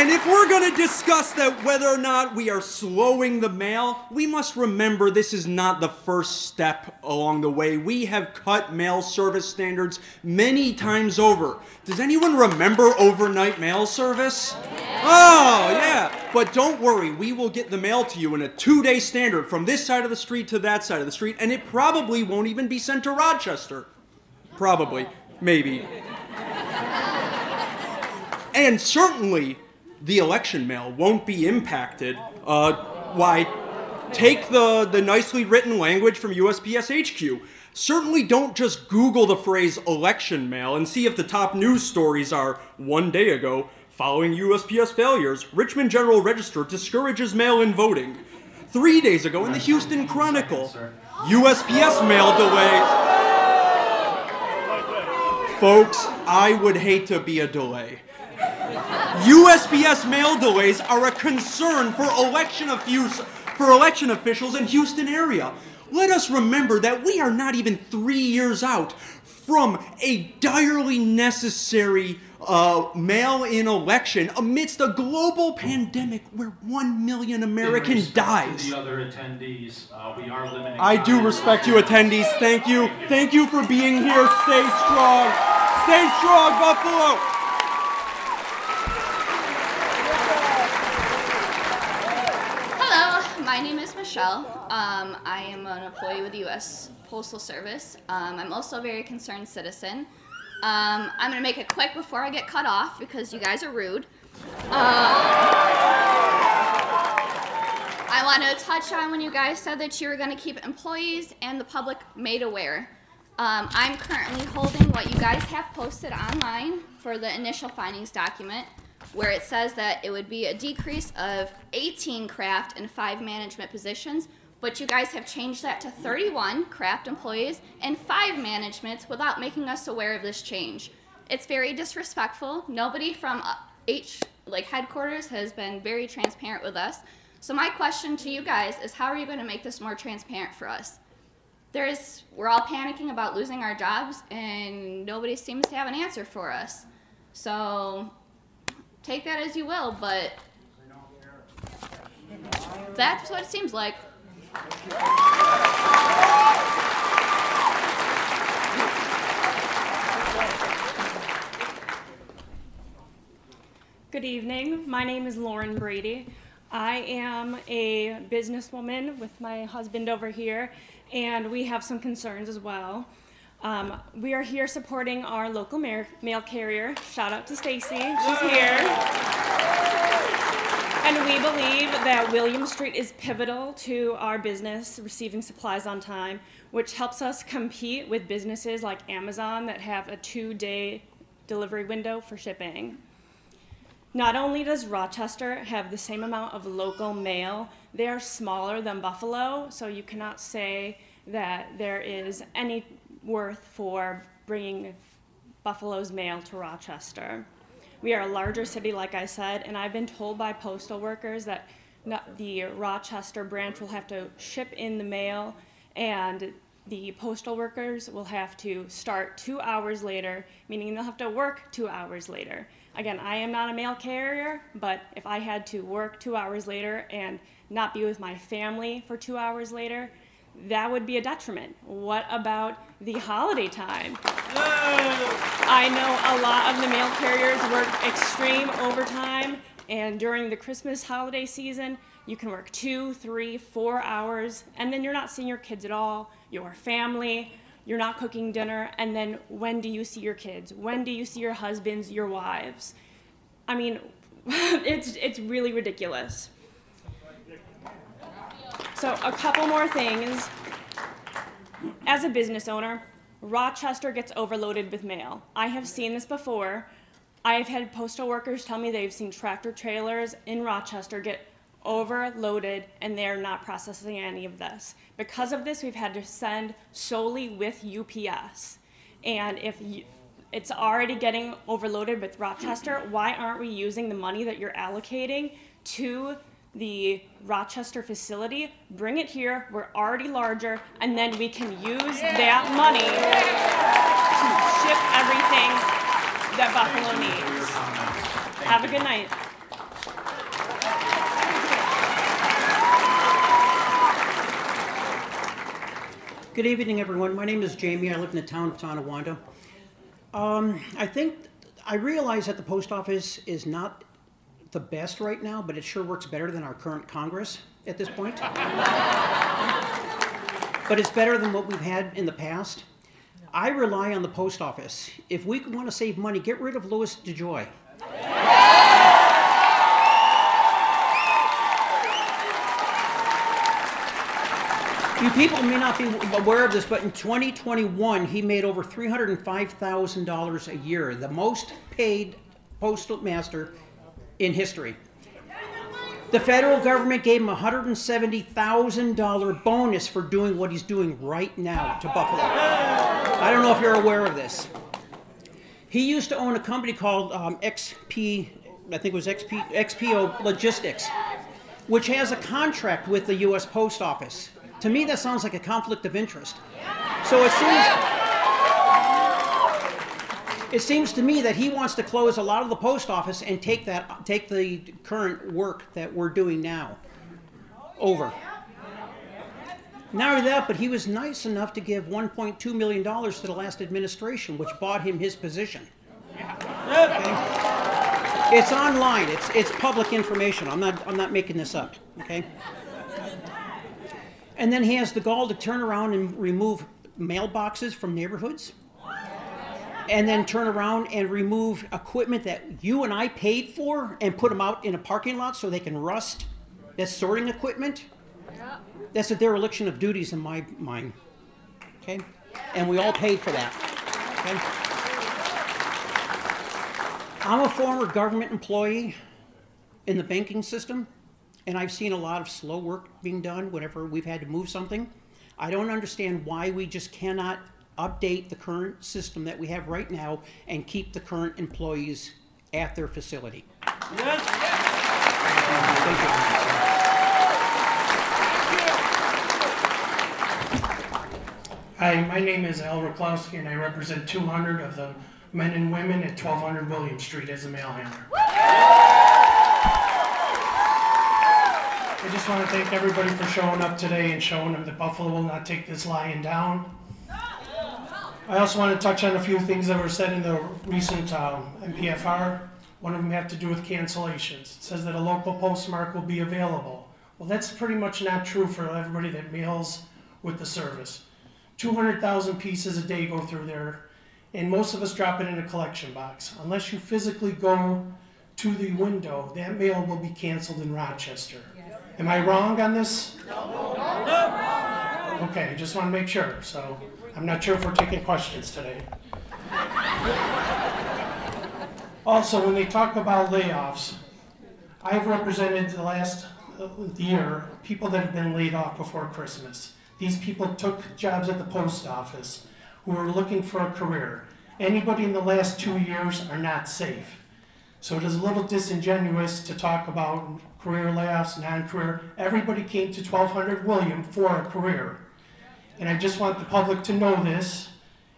And if we're going to discuss that whether or not we are slowing the mail, we must remember this is not the first step along the way. We have cut mail service standards many times over. Does anyone remember overnight mail service? Oh, yeah. But don't worry, we will get the mail to you in a two day standard from this side of the street to that side of the street, and it probably won't even be sent to Rochester. Probably. Maybe. And certainly, the election mail won't be impacted. Uh, why, take the, the nicely written language from USPS HQ. Certainly don't just Google the phrase election mail and see if the top news stories are one day ago, following USPS failures, Richmond General Register discourages mail in voting. Three days ago in the Houston Chronicle, USPS mail delays. Folks, I would hate to be a delay. USPS mail delays are a concern for election, for election officials in Houston area. Let us remember that we are not even three years out from a direly necessary uh, mail-in election amidst a global pandemic where one million Americans dies. the other attendees, uh, we are limiting. I do respect you, attendees. Thank you. Thank you for being here. Stay strong. Stay strong, Buffalo. Hello, my name is Michelle. Um, I am an employee with the U.S. Postal Service. Um, I'm also a very concerned citizen. Um, I'm going to make it quick before I get cut off because you guys are rude. Uh, I want to touch on when you guys said that you were going to keep employees and the public made aware. Um, I'm currently holding what you guys have posted online for the initial findings document where it says that it would be a decrease of 18 craft and five management positions, but you guys have changed that to 31 craft employees and five managements without making us aware of this change. It's very disrespectful. Nobody from uh, H like headquarters has been very transparent with us. So my question to you guys is how are you going to make this more transparent for us? There's we're all panicking about losing our jobs and nobody seems to have an answer for us. So take that as you will, but that's what it seems like. Good evening. My name is Lauren Brady. I am a businesswoman with my husband over here, and we have some concerns as well. Um, we are here supporting our local mail, mail carrier. Shout out to Stacy, she's here. And we believe that William Street is pivotal to our business receiving supplies on time, which helps us compete with businesses like Amazon that have a two day delivery window for shipping. Not only does Rochester have the same amount of local mail, they are smaller than Buffalo, so you cannot say that there is any worth for bringing Buffalo's mail to Rochester. We are a larger city, like I said, and I've been told by postal workers that the Rochester branch will have to ship in the mail, and the postal workers will have to start two hours later, meaning they'll have to work two hours later. Again, I am not a mail carrier, but if I had to work two hours later and not be with my family for two hours later, that would be a detriment. What about the holiday time? I know a lot of the mail carriers work extreme overtime, and during the Christmas holiday season, you can work two, three, four hours, and then you're not seeing your kids at all, your family, you're not cooking dinner, and then when do you see your kids? When do you see your husbands, your wives? I mean, it's, it's really ridiculous. So, a couple more things. As a business owner, Rochester gets overloaded with mail. I have seen this before. I have had postal workers tell me they've seen tractor trailers in Rochester get overloaded and they're not processing any of this. Because of this, we've had to send solely with UPS. And if you, it's already getting overloaded with Rochester, why aren't we using the money that you're allocating to the Rochester facility, bring it here, we're already larger, and then we can use yeah. that money yeah. to ship everything that Buffalo needs. Have a good night. Good evening, everyone. My name is Jamie. I live in the town of Tonawanda. Um, I think I realize that the post office is not the best right now, but it sure works better than our current Congress at this point. but it's better than what we've had in the past. I rely on the post office. If we want to save money, get rid of Louis DeJoy. You people may not be aware of this, but in 2021, he made over $305,000 a year, the most paid postal master in history. The federal government gave him a $170,000 bonus for doing what he's doing right now to Buffalo. I don't know if you're aware of this. He used to own a company called um, XP, I think it was XP, XPO Logistics, which has a contract with the U.S. Post Office. To me, that sounds like a conflict of interest. So it seems, it seems to me that he wants to close a lot of the post office and take that, take the current work that we're doing now over. Not only that, but he was nice enough to give 1.2 million dollars to the last administration, which bought him his position. Okay? It's online. It's it's public information. I'm not I'm not making this up. Okay. And then he has the gall to turn around and remove mailboxes from neighborhoods. And then turn around and remove equipment that you and I paid for and put them out in a parking lot so they can rust. That's sorting equipment. That's a dereliction of duties in my mind. Okay? And we all paid for that. Okay? I'm a former government employee in the banking system and I've seen a lot of slow work being done whenever we've had to move something. I don't understand why we just cannot update the current system that we have right now and keep the current employees at their facility. Yes. Hi, my name is Al Raklowski, and I represent 200 of the men and women at 1200 William Street as a mail handler. I just want to thank everybody for showing up today and showing them that Buffalo will not take this lying down. I also want to touch on a few things that were said in the recent um, MPFR. One of them have to do with cancellations. It says that a local postmark will be available. Well, that's pretty much not true for everybody that mails with the service. 200,000 pieces a day go through there, and most of us drop it in a collection box. Unless you physically go to the window, that mail will be canceled in Rochester. Am I wrong on this? No. Okay, I just want to make sure. So I'm not sure if we're taking questions today. Also, when they talk about layoffs, I've represented the last uh, year people that have been laid off before Christmas. These people took jobs at the post office who were looking for a career. Anybody in the last two years are not safe. So it is a little disingenuous to talk about career layoffs, non-career. Everybody came to 1200 William for a career. And I just want the public to know this.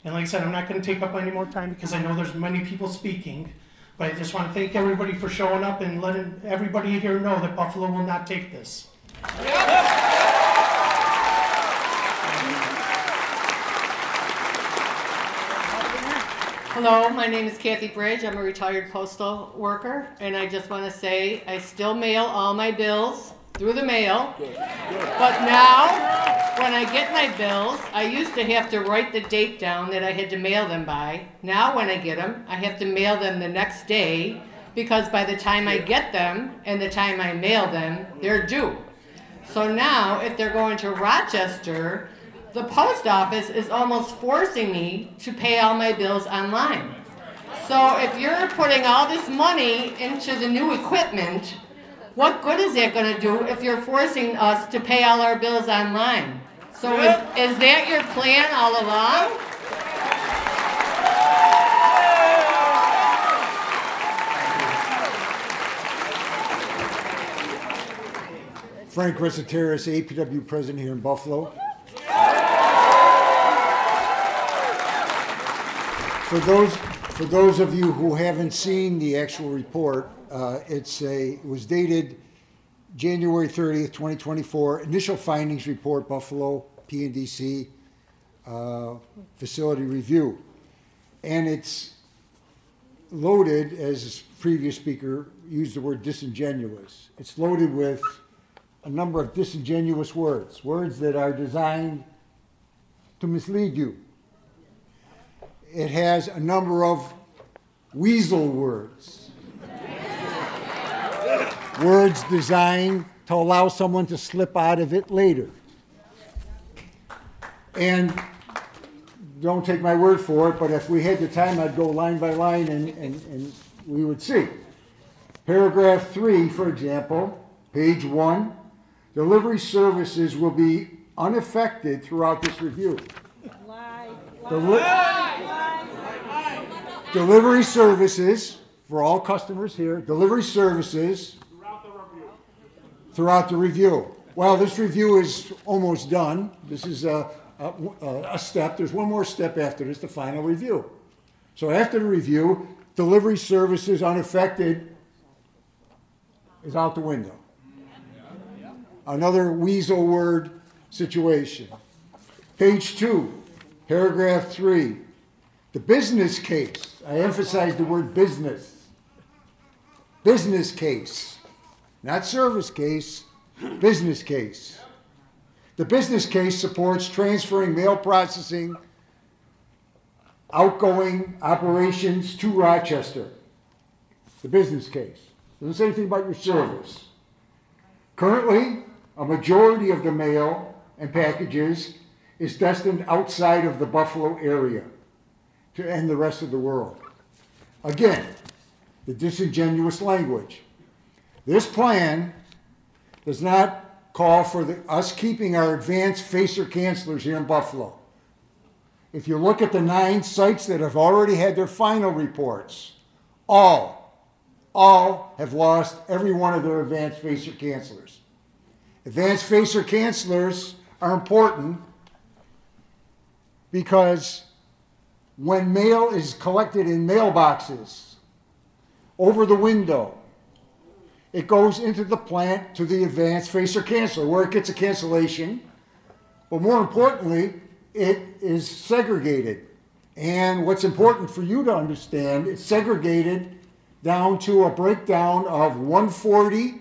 And like I said, I'm not going to take up any more time because I know there's many people speaking. But I just want to thank everybody for showing up and letting everybody here know that Buffalo will not take this. Hello, my name is Kathy Bridge. I'm a retired postal worker, and I just want to say I still mail all my bills through the mail. But now, when I get my bills, I used to have to write the date down that I had to mail them by. Now, when I get them, I have to mail them the next day because by the time I get them and the time I mail them, they're due. So now, if they're going to Rochester, the post office is almost forcing me to pay all my bills online. So if you're putting all this money into the new equipment, what good is that going to do if you're forcing us to pay all our bills online? So is, is that your plan all along? Frank Resiteris, APW president here in Buffalo. For those, for those of you who haven't seen the actual report, uh, it's a, it was dated January 30th, 2024. Initial findings report, Buffalo, PNDC. uh, facility review. And it's loaded, as the previous speaker used the word disingenuous. It's loaded with a number of disingenuous words, words that are designed to mislead you. It has a number of weasel words, words designed to allow someone to slip out of it later. And don't take my word for it, but if we had the time, I'd go line by line and, and, and we would see. Paragraph three, for example, page one, delivery services will be unaffected throughout this review. Deli- delivery services, for all customers here, delivery services throughout the review. Well, this review is almost done. This is a, a, a step. There's one more step after this, the final review. So after the review, delivery services unaffected is out the window. Another weasel word situation. Page two, paragraph three. The business case. I emphasize the word business. Business case. Not service case, business case. The business case supports transferring mail processing outgoing operations to Rochester. The business case. Doesn't say anything about your service. Currently, a majority of the mail and packages is destined outside of the Buffalo area to end the rest of the world. Again, the disingenuous language. This plan does not call for the, us keeping our advanced facer cancelers here in Buffalo. If you look at the nine sites that have already had their final reports, all, all have lost every one of their advanced facer cancelers. Advanced facer cancelers are important because when mail is collected in mailboxes over the window, it goes into the plant to the advanced facer canceller where it gets a cancellation. But more importantly, it is segregated. And what's important for you to understand, it's segregated down to a breakdown of 140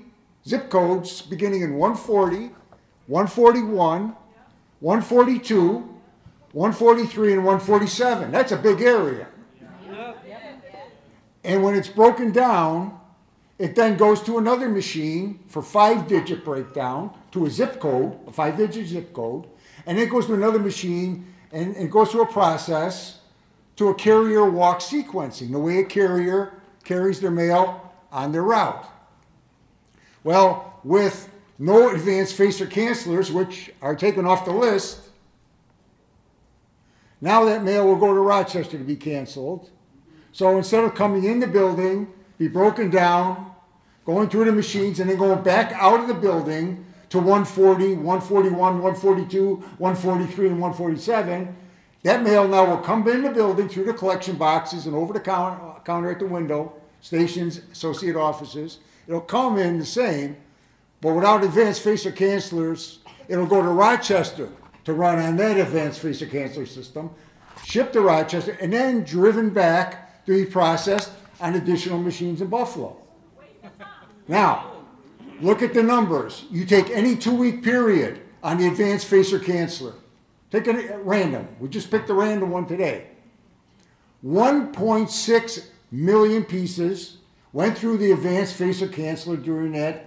zip codes beginning in 140, 141, 142, 143, and 147. That's a big area. And when it's broken down, it then goes to another machine for five digit breakdown to a zip code, a five digit zip code, and it goes to another machine and, goes through a process to a carrier walk sequencing, the way a carrier carries their mail on their route. Well, with no advanced facer cancelers, which are taken off the list, now that mail will go to Rochester to be canceled. So instead of coming in the building, be broken down, going through the machines, and then going back out of the building to 140, 141, 142, 143, and 147, that mail now will come in the building through the collection boxes and over the counter, counter at the window, stations, associate offices. It'll come in the same, but without advanced facer cancelers, it'll go to Rochester to run on that advanced facer canceller system, shipped to Rochester, and then driven back to be processed on additional machines in Buffalo. Now, look at the numbers. You take any two week period on the advanced facer canceller. Take it at random. We just picked the random one today. 1.6 million pieces went through the advanced facer canceller during that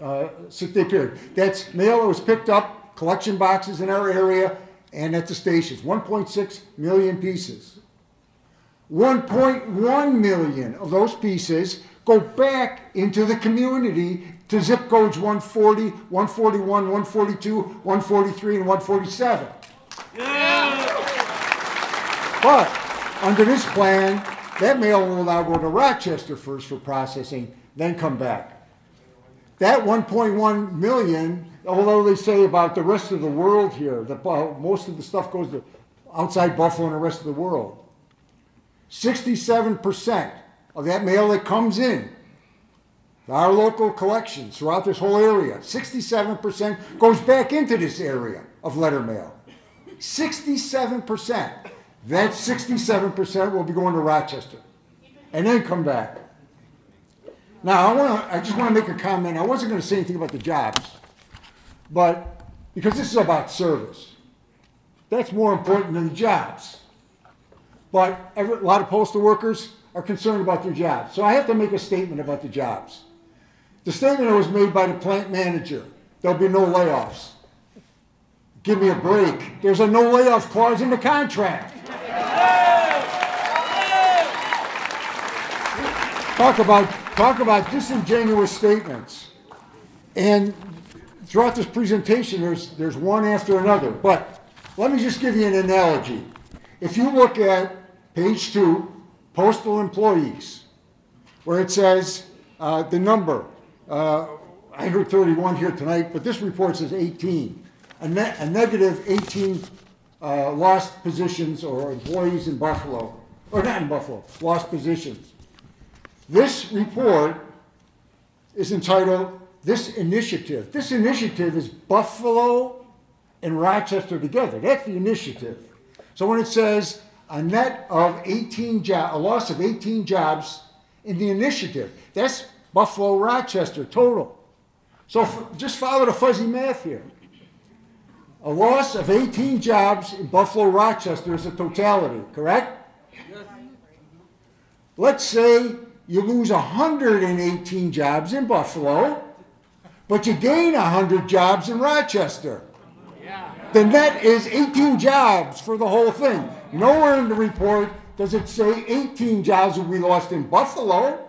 uh, six day period. That's mail that was picked up, collection boxes in our area, and at the stations. 1.6 million pieces. 1.1 million of those pieces go back into the community to zip codes 140, 141, 142, 143, and 147. But under this plan, that mail will now go to Rochester first for processing, then come back. That 1.1 million, although they say about the rest of the world here, that uh, most of the stuff goes to outside Buffalo and the rest of the world. 67% of that mail that comes in, our local collections throughout this whole area, 67% goes back into this area of letter mail. 67%. That 67% will be going to Rochester and then come back. Now, I, wanna, I just want to make a comment. I wasn't going to say anything about the jobs, but because this is about service. That's more important than the jobs. But every, a lot of postal workers are concerned about their jobs. So I have to make a statement about the jobs. The statement was made by the plant manager. There'll be no layoffs. Give me a break. There's a no layoff clause in the contract. Talk about, talk about disingenuous statements. And throughout this presentation, there's, there's one after another. But let me just give you an analogy. If you look at page two, postal employees, where it says uh, the number, uh, I heard 31 here tonight, but this report says 18. A, ne- a negative 18 uh, lost positions or employees in Buffalo, or not in Buffalo, lost positions. This report is entitled This Initiative. This initiative is Buffalo and Rochester together. That's the initiative. So when it says a net of 18 jobs, a loss of 18 jobs in the initiative, that's Buffalo, Rochester total. So just follow the fuzzy math here. A loss of 18 jobs in Buffalo, Rochester is a totality, correct? Let's say you lose 118 jobs in Buffalo, but you gain 100 jobs in Rochester. The net is 18 jobs for the whole thing. Nowhere in the report does it say 18 jobs will be lost in Buffalo.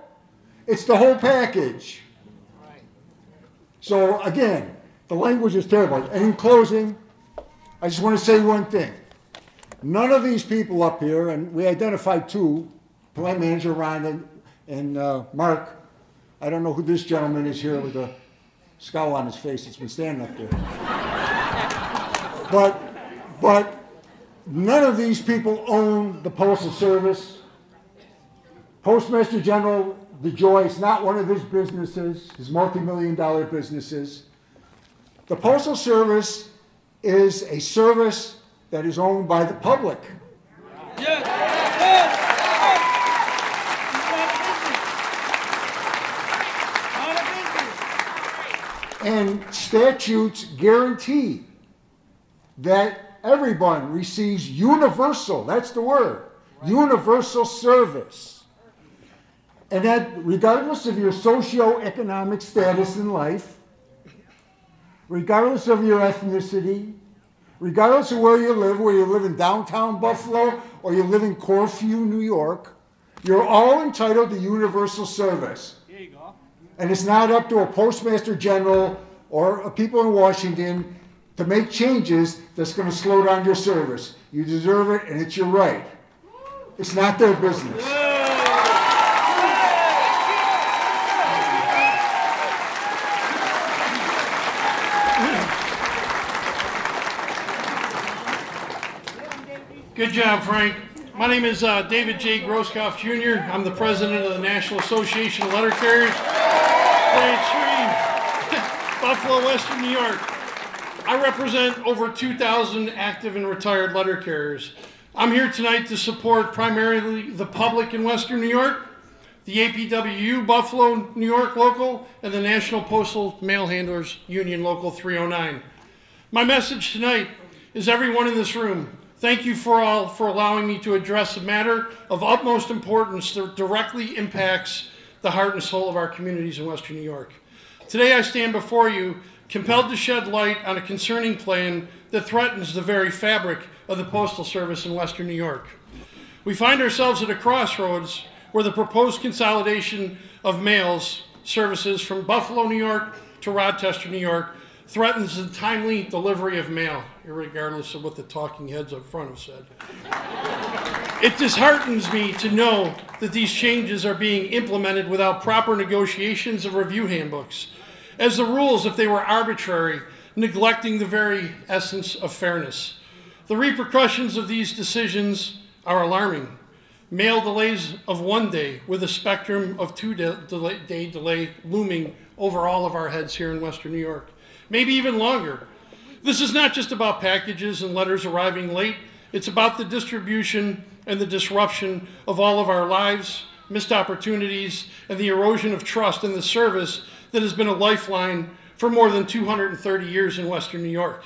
It's the whole package. So again, the language is terrible. And in closing, I just want to say one thing. None of these people up here, and we identified two, plant manager Ron and, and uh, Mark. I don't know who this gentleman is here with a scowl on his face that's been standing up there. But, but none of these people own the Postal Service. Postmaster General DeJoy is not one of his businesses, his multi-million dollar businesses. The Postal Service is a service that is owned by the public. And statutes guarantee that everyone receives universal, that's the word, universal service. And that regardless of your socioeconomic status in life, regardless of your ethnicity, regardless of where you live, whether you live in downtown Buffalo or you live in Corfu, New York, you're all entitled to universal service. Here you go. And it's not up to a postmaster general or people in Washington to make changes that's going to slow down your service. You deserve it, and it's your right. It's not their business. Good job, Frank. My name is uh, David J. Grosskopf Jr. I'm the president of the National Association of Letter Carriers, Buffalo, Western New York. I represent over 2,000 active and retired letter carriers. I'm here tonight to support primarily the public in Western New York, the APWU Buffalo, New York local, and the National Postal Mail Handlers Union Local 309. My message tonight is everyone in this room, thank you for all for allowing me to address a matter of utmost importance that directly impacts the heart and soul of our communities in Western New York. Today I stand before you compelled to shed light on a concerning plan that threatens the very fabric of the Postal Service in Western New York. We find ourselves at a crossroads where the proposed consolidation of mails services from Buffalo, New York to Rochester, New York threatens the timely delivery of mail, regardless of what the talking heads up front have said. It disheartens me to know that these changes are being implemented without proper negotiations of review handbooks, as the rules, if they were arbitrary, neglecting the very essence of fairness. The repercussions of these decisions are alarming. Mail delays of one day with a spectrum of two de- delay, day delay looming over all of our heads here in Western New York, maybe even longer. This is not just about packages and letters arriving late. It's about the distribution and the disruption of all of our lives, missed opportunities, and the erosion of trust in the service that has been a lifeline for more than 230 years in Western New York.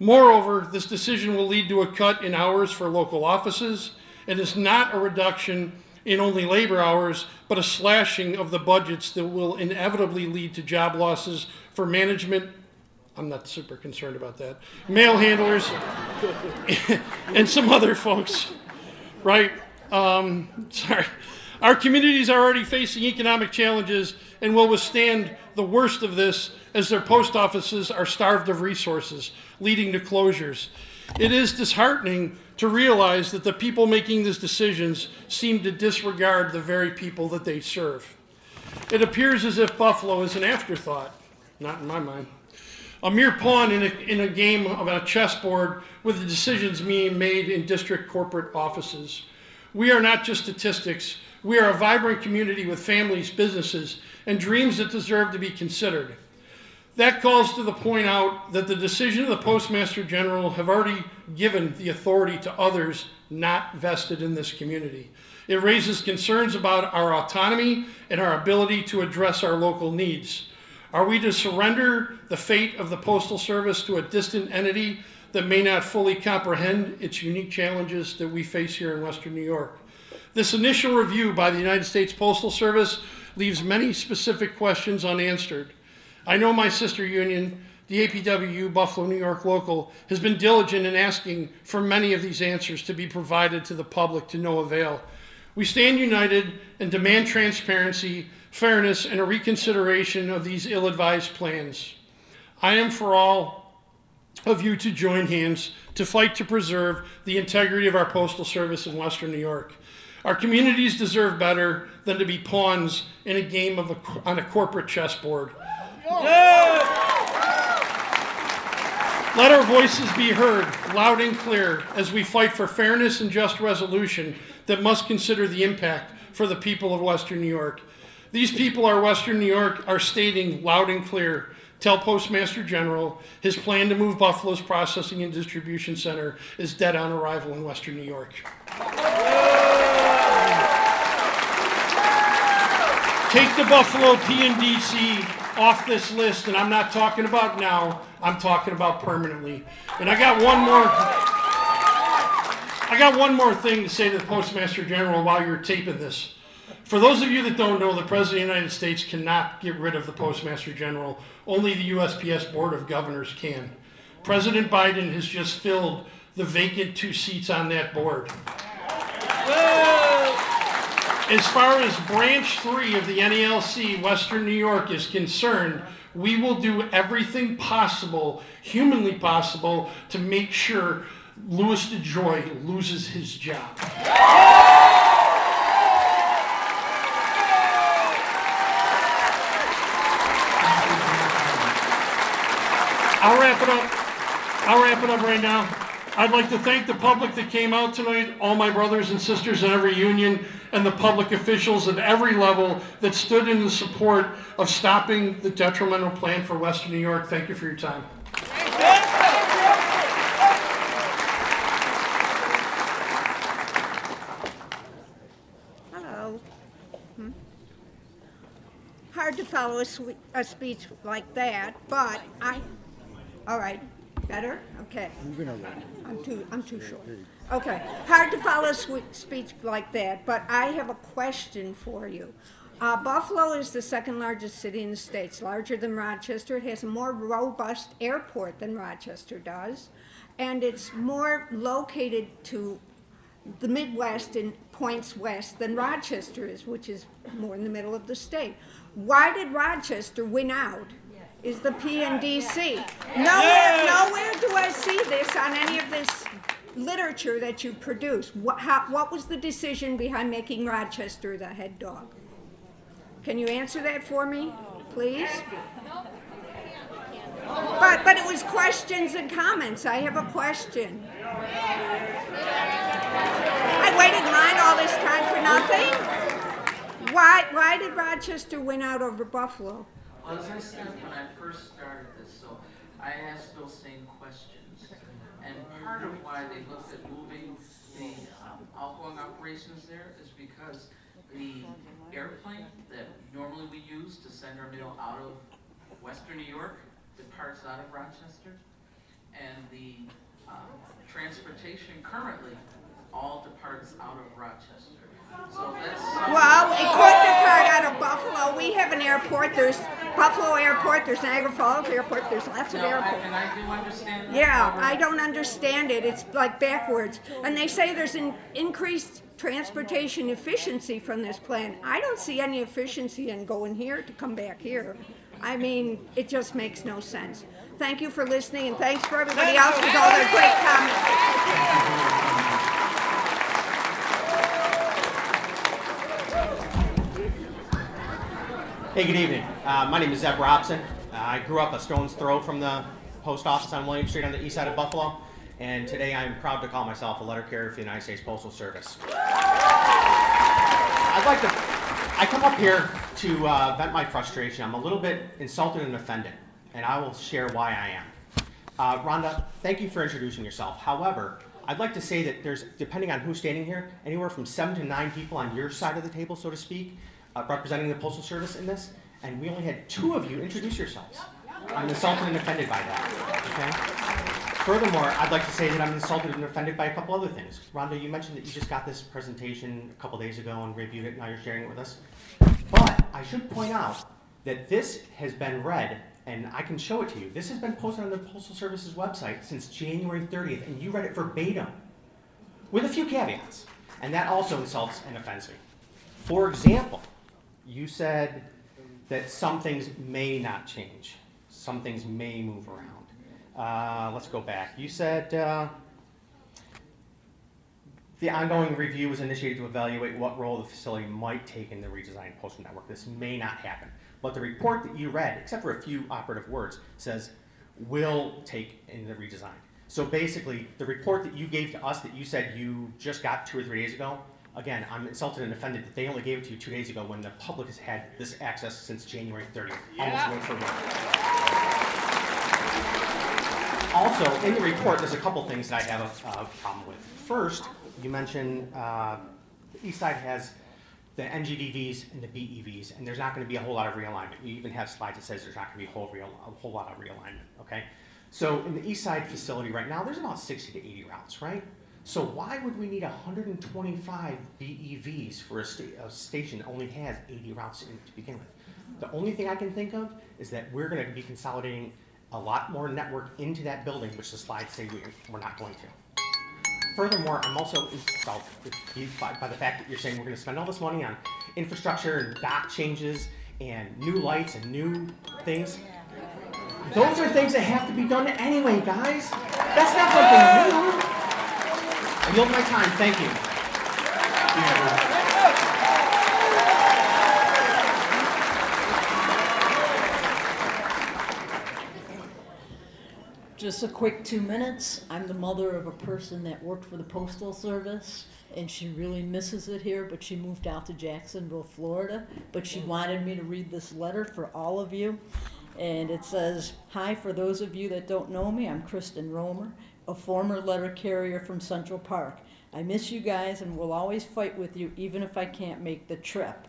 Moreover, this decision will lead to a cut in hours for local offices. It is not a reduction in only labor hours, but a slashing of the budgets that will inevitably lead to job losses for management. I'm not super concerned about that. Mail handlers and some other folks, right? Um, sorry. Our communities are already facing economic challenges and will withstand the worst of this as their post offices are starved of resources, leading to closures. It is disheartening to realize that the people making these decisions seem to disregard the very people that they serve. It appears as if Buffalo is an afterthought, not in my mind. A mere pawn in a, in a game of a chessboard with the decisions being made in district corporate offices. We are not just statistics, we are a vibrant community with families, businesses, and dreams that deserve to be considered. That calls to the point out that the decision of the Postmaster General have already given the authority to others not vested in this community. It raises concerns about our autonomy and our ability to address our local needs. Are we to surrender the fate of the Postal Service to a distant entity that may not fully comprehend its unique challenges that we face here in Western New York? This initial review by the United States Postal Service leaves many specific questions unanswered. I know my sister union, the APWU Buffalo, New York local, has been diligent in asking for many of these answers to be provided to the public to no avail. We stand united and demand transparency, fairness, and a reconsideration of these ill advised plans. I am for all of you to join hands to fight to preserve the integrity of our Postal Service in Western New York. Our communities deserve better than to be pawns in a game of a, on a corporate chessboard. Let our voices be heard loud and clear as we fight for fairness and just resolution that must consider the impact for the people of Western New York. These people are Western New York are stating loud and clear tell Postmaster General his plan to move Buffalo's processing and distribution center is dead on arrival in Western New York. Take the Buffalo P&DC off this list, and I'm not talking about now, I'm talking about permanently. And I got one more. I got one more thing to say to the Postmaster General while you're taping this. For those of you that don't know, the President of the United States cannot get rid of the Postmaster General. Only the USPS Board of Governors can. President Biden has just filled the vacant two seats on that board. As far as branch three of the NALC, Western New York, is concerned, we will do everything possible, humanly possible, to make sure Louis DeJoy loses his job. I'll wrap it up. I'll wrap it up right now. I'd like to thank the public that came out tonight, all my brothers and sisters in every union, and the public officials at every level that stood in the support of stopping the detrimental plan for Western New York. Thank you for your time. Hello. Hmm? Hard to follow a, a speech like that, but I. All right, better. Okay. I'm too. I'm too short. Okay. Hard to follow a swe- speech like that, but I have a question for you. Uh, Buffalo is the second largest city in the states, larger than Rochester. It has a more robust airport than Rochester does, and it's more located to the Midwest and points west than Rochester is, which is more in the middle of the state. Why did Rochester win out? Is the P&DC? Nowhere, nowhere do I see this on any of this literature that you produce. What, how, what was the decision behind making Rochester the head dog? Can you answer that for me, please? But, but it was questions and comments. I have a question. I waited in line all this time for nothing? Why, why did Rochester win out over Buffalo? Well, as I said when I first started this, so I asked those same questions. And part of why they looked at moving the um, outgoing operations there is because the airplane that normally we use to send our mail out of western New York departs out of Rochester. And the um, transportation currently all departs out of Rochester. So that's something- Well, it could depart out of Buffalo. We have an airport. There's Buffalo Airport. There's Niagara Falls Airport. There's lots of No, I- airports. And I do understand that. Yeah, I don't understand it. It's like backwards. And they say there's an increased transportation efficiency from this plan. I don't see any efficiency in going here to come back here. I mean, it just makes no sense. Thank you for listening, and thanks for everybody else with all their great comments. Hey, good evening. Uh, my name is Zeb Robson. Uh, I grew up a stone's throw from the post office on William Street on the east side of Buffalo, and today I'm proud to call myself a letter carrier for the United States Postal Service. I'd like to. I come up here to uh, vent my frustration. I'm a little bit insulted and offended, and I will share why I am. Uh, Rhonda, thank you for introducing yourself. However, I'd like to say that there's, depending on who's standing here, anywhere from seven to nine people on your side of the table, so to speak, uh, representing the Postal Service in this, and we only had two of you introduce yourselves. I'm insulted and offended by that. Okay. Furthermore, I'd like to say that I'm insulted and offended by a couple other things. Rhonda, you mentioned that you just got this presentation a couple days ago and reviewed it, and now you're sharing it with us. But I should point out that this has been read, and I can show it to you. This has been posted on the Postal Service's website since January 30th, and you read it verbatim, with a few caveats. And that also insults and offends me. For example, you said that some things may not change, some things may move around. Uh, let's go back. You said uh, the ongoing review was initiated to evaluate what role the facility might take in the redesigned postal network. This may not happen. But the report that you read, except for a few operative words, says will take in the redesign. So basically, the report that you gave to us that you said you just got two or three days ago, again, I'm insulted and offended that they only gave it to you two days ago when the public has had this access since January 30th. Almost word for word. Also, in the report, there's a couple things that I have a, a problem with. First, you mentioned uh, the east side has the NGDVs and the BEVs, and there's not going to be a whole lot of realignment. You even have slides that says there's not going to be a whole, real, a whole lot of realignment, okay? So in the east side facility right now, there's about 60 to 80 routes, right? So why would we need 125 BEVs for a, sta- a station that only has 80 routes to begin with? The only thing I can think of is that we're going to be consolidating a lot more network into that building, which the slides say we, we're not going to. Furthermore, I'm also insulted by, by the fact that you're saying we're going to spend all this money on infrastructure and dock changes and new lights and new things. Those are things that have to be done anyway, guys. That's not something new. I yield my time. Thank you. Just a quick two minutes. I'm the mother of a person that worked for the Postal Service, and she really misses it here, but she moved out to Jacksonville, Florida. But she mm-hmm. wanted me to read this letter for all of you. And it says, Hi, for those of you that don't know me, I'm Kristen Romer, a former letter carrier from Central Park. I miss you guys and will always fight with you, even if I can't make the trip.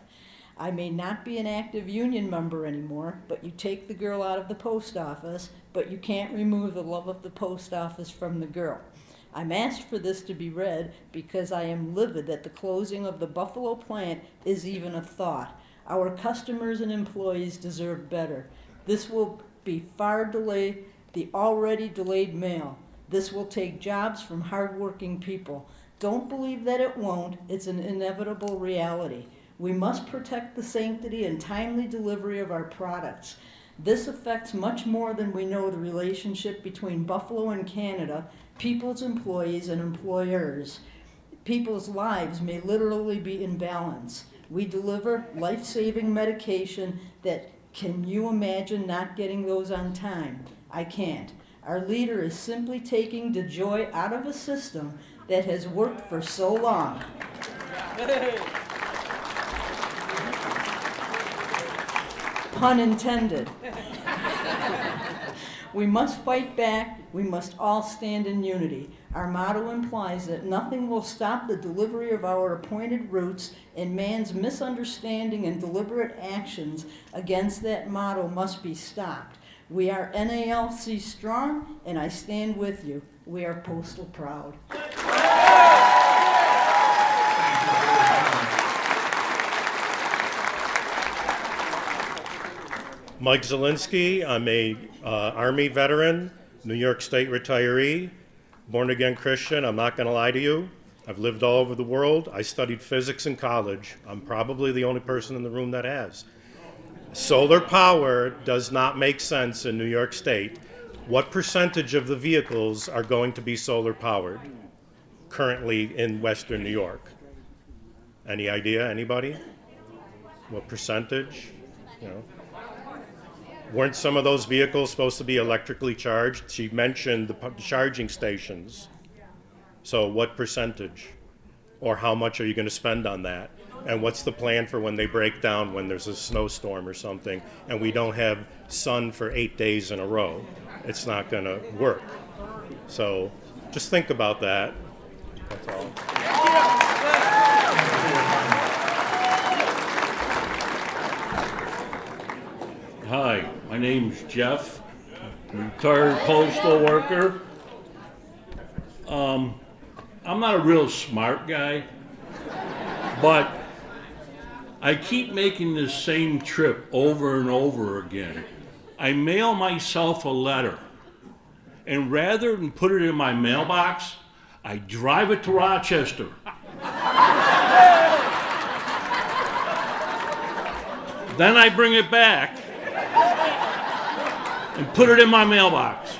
I may not be an active union member anymore, but you take the girl out of the post office, but you can't remove the love of the post office from the girl. I'm asked for this to be read because I am livid that the closing of the Buffalo plant is even a thought. Our customers and employees deserve better. This will be far delay the already delayed mail. This will take jobs from hardworking people. Don't believe that it won't. It's an inevitable reality. We must protect the sanctity and timely delivery of our products. This affects much more than we know the relationship between Buffalo and Canada, people's employees and employers. People's lives may literally be in balance. We deliver life saving medication that can you imagine not getting those on time? I can't. Our leader is simply taking the joy out of a system that has worked for so long. Pun intended. We must fight back. We must all stand in unity. Our motto implies that nothing will stop the delivery of our appointed routes, and man's misunderstanding and deliberate actions against that motto must be stopped. We are NALC strong, and I stand with you. We are postal proud. Mike Zielinski, I'm a uh, Army veteran, New York State retiree, born again Christian. I'm not going to lie to you. I've lived all over the world. I studied physics in college. I'm probably the only person in the room that has. Solar power does not make sense in New York State. What percentage of the vehicles are going to be solar powered currently in Western New York? Any idea? Anybody? What percentage? You know? Weren't some of those vehicles supposed to be electrically charged? She mentioned the charging stations. So what percentage? Or how much are you going to spend on that? And what's the plan for when they break down when there's a snowstorm or something and we don't have sun for eight days in a row? It's not going to work. So just think about that. That's all. Hi, my name's Jeff, retired postal worker. Um, I'm not a real smart guy, but I keep making this same trip over and over again. I mail myself a letter, and rather than put it in my mailbox, I drive it to Rochester. then I bring it back and put it in my mailbox.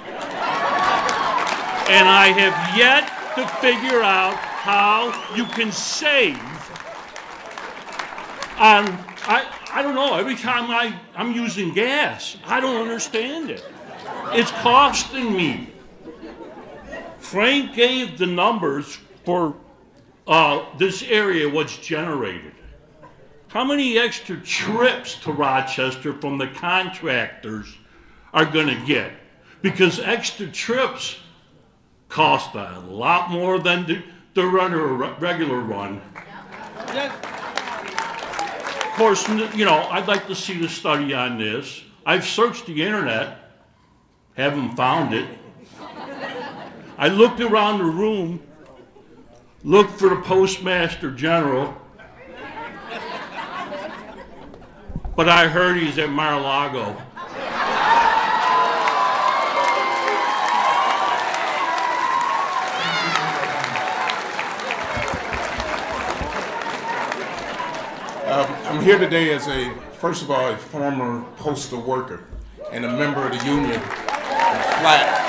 And I have yet to figure out how you can save on, I, I don't know, every time I, I'm using gas, I don't understand it. It's costing me. Frank gave the numbers for uh, this area, what's generated. How many extra trips to Rochester from the contractors are going to get? Because extra trips cost a lot more than the, run a regular run. Of course, you know, I'd like to see the study on this. I've searched the internet, haven't found it. I looked around the room, looked for the postmaster general, but I heard he's at Mar-a-Lago. Um, I'm here today as a, first of all, a former postal worker and a member of the union Flat.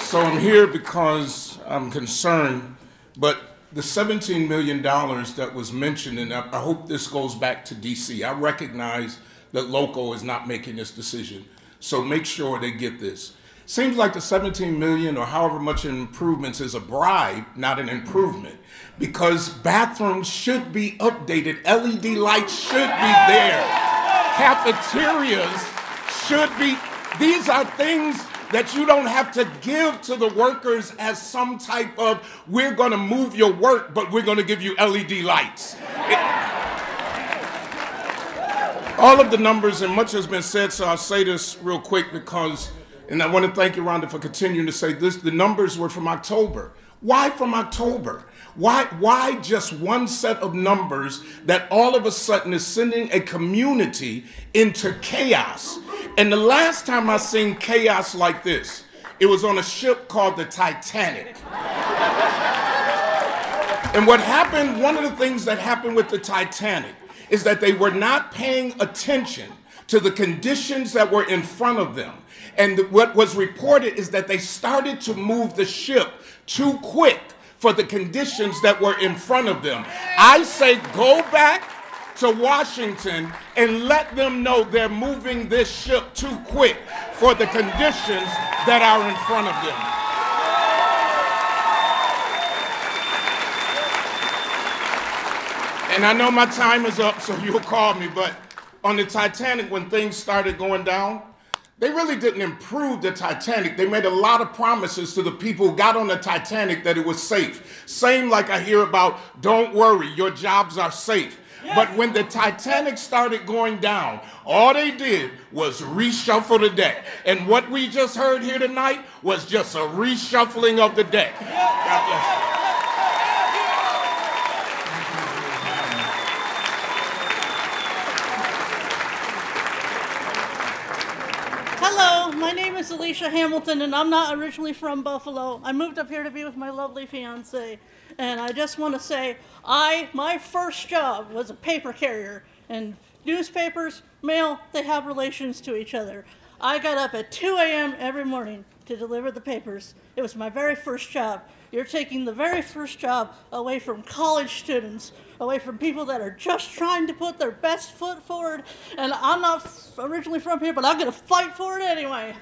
So I'm here because I'm concerned, but the $17 million that was mentioned, and I I hope this goes back to DC. I recognize that local is not making this decision, so make sure they get this. Seems like the 17 million or however much in improvements is a bribe, not an improvement, because bathrooms should be updated, LED lights should be there, cafeterias should be. These are things that you don't have to give to the workers as some type of we're going to move your work, but we're going to give you LED lights. all of the numbers and much has been said, so I'll say this real quick because, and I want to thank you, Rhonda, for continuing to say this. The numbers were from October. Why from October? Why, why just one set of numbers that all of a sudden is sending a community into chaos? And the last time I seen chaos like this, it was on a ship called the Titanic. And what happened, one of the things that happened with the Titanic is that they were not paying attention to the conditions that were in front of them. And what was reported is that they started to move the ship too quick for the conditions that were in front of them. I say go back to Washington and let them know they're moving this ship too quick for the conditions that are in front of them. And I know my time is up, so you'll call me, but on the Titanic when things started going down, they really didn't improve the Titanic. They made a lot of promises to the people who got on the Titanic that it was safe. Same like I hear about, don't worry, your jobs are safe. But when the Titanic started going down, all they did was reshuffle the deck. And what we just heard here tonight was just a reshuffling of the deck. God Hello, my name is Alicia Hamilton, and I'm not originally from Buffalo. I moved up here to be with my lovely fiance, and I just want to say, I my first job was a paper carrier, and newspapers, mail, they have relations to each other. I got up at 2 a.m. every morning to deliver the papers. It was my very first job. You're taking the very first job away from college students, away from people that are just trying to put their best foot forward. And I'm not originally from here, but I'm going to fight for it anyway.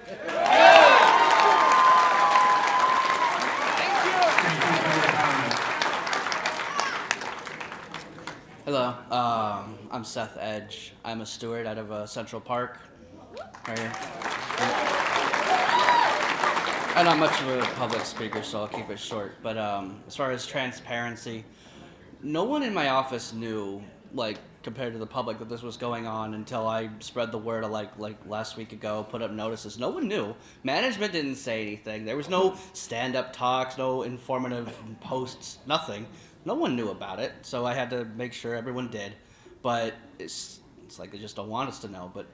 Hello, um, I'm Seth Edge. I'm a steward out of uh, Central Park, right here. I'm not much of a public speaker, so I'll keep it short. But um, as far as transparency, no one in my office knew, like compared to the public, that this was going on until I spread the word, like like last week ago, put up notices. No one knew. Management didn't say anything. There was no stand-up talks, no informative posts, nothing. No one knew about it, so I had to make sure everyone did. But it's it's like they just don't want us to know. But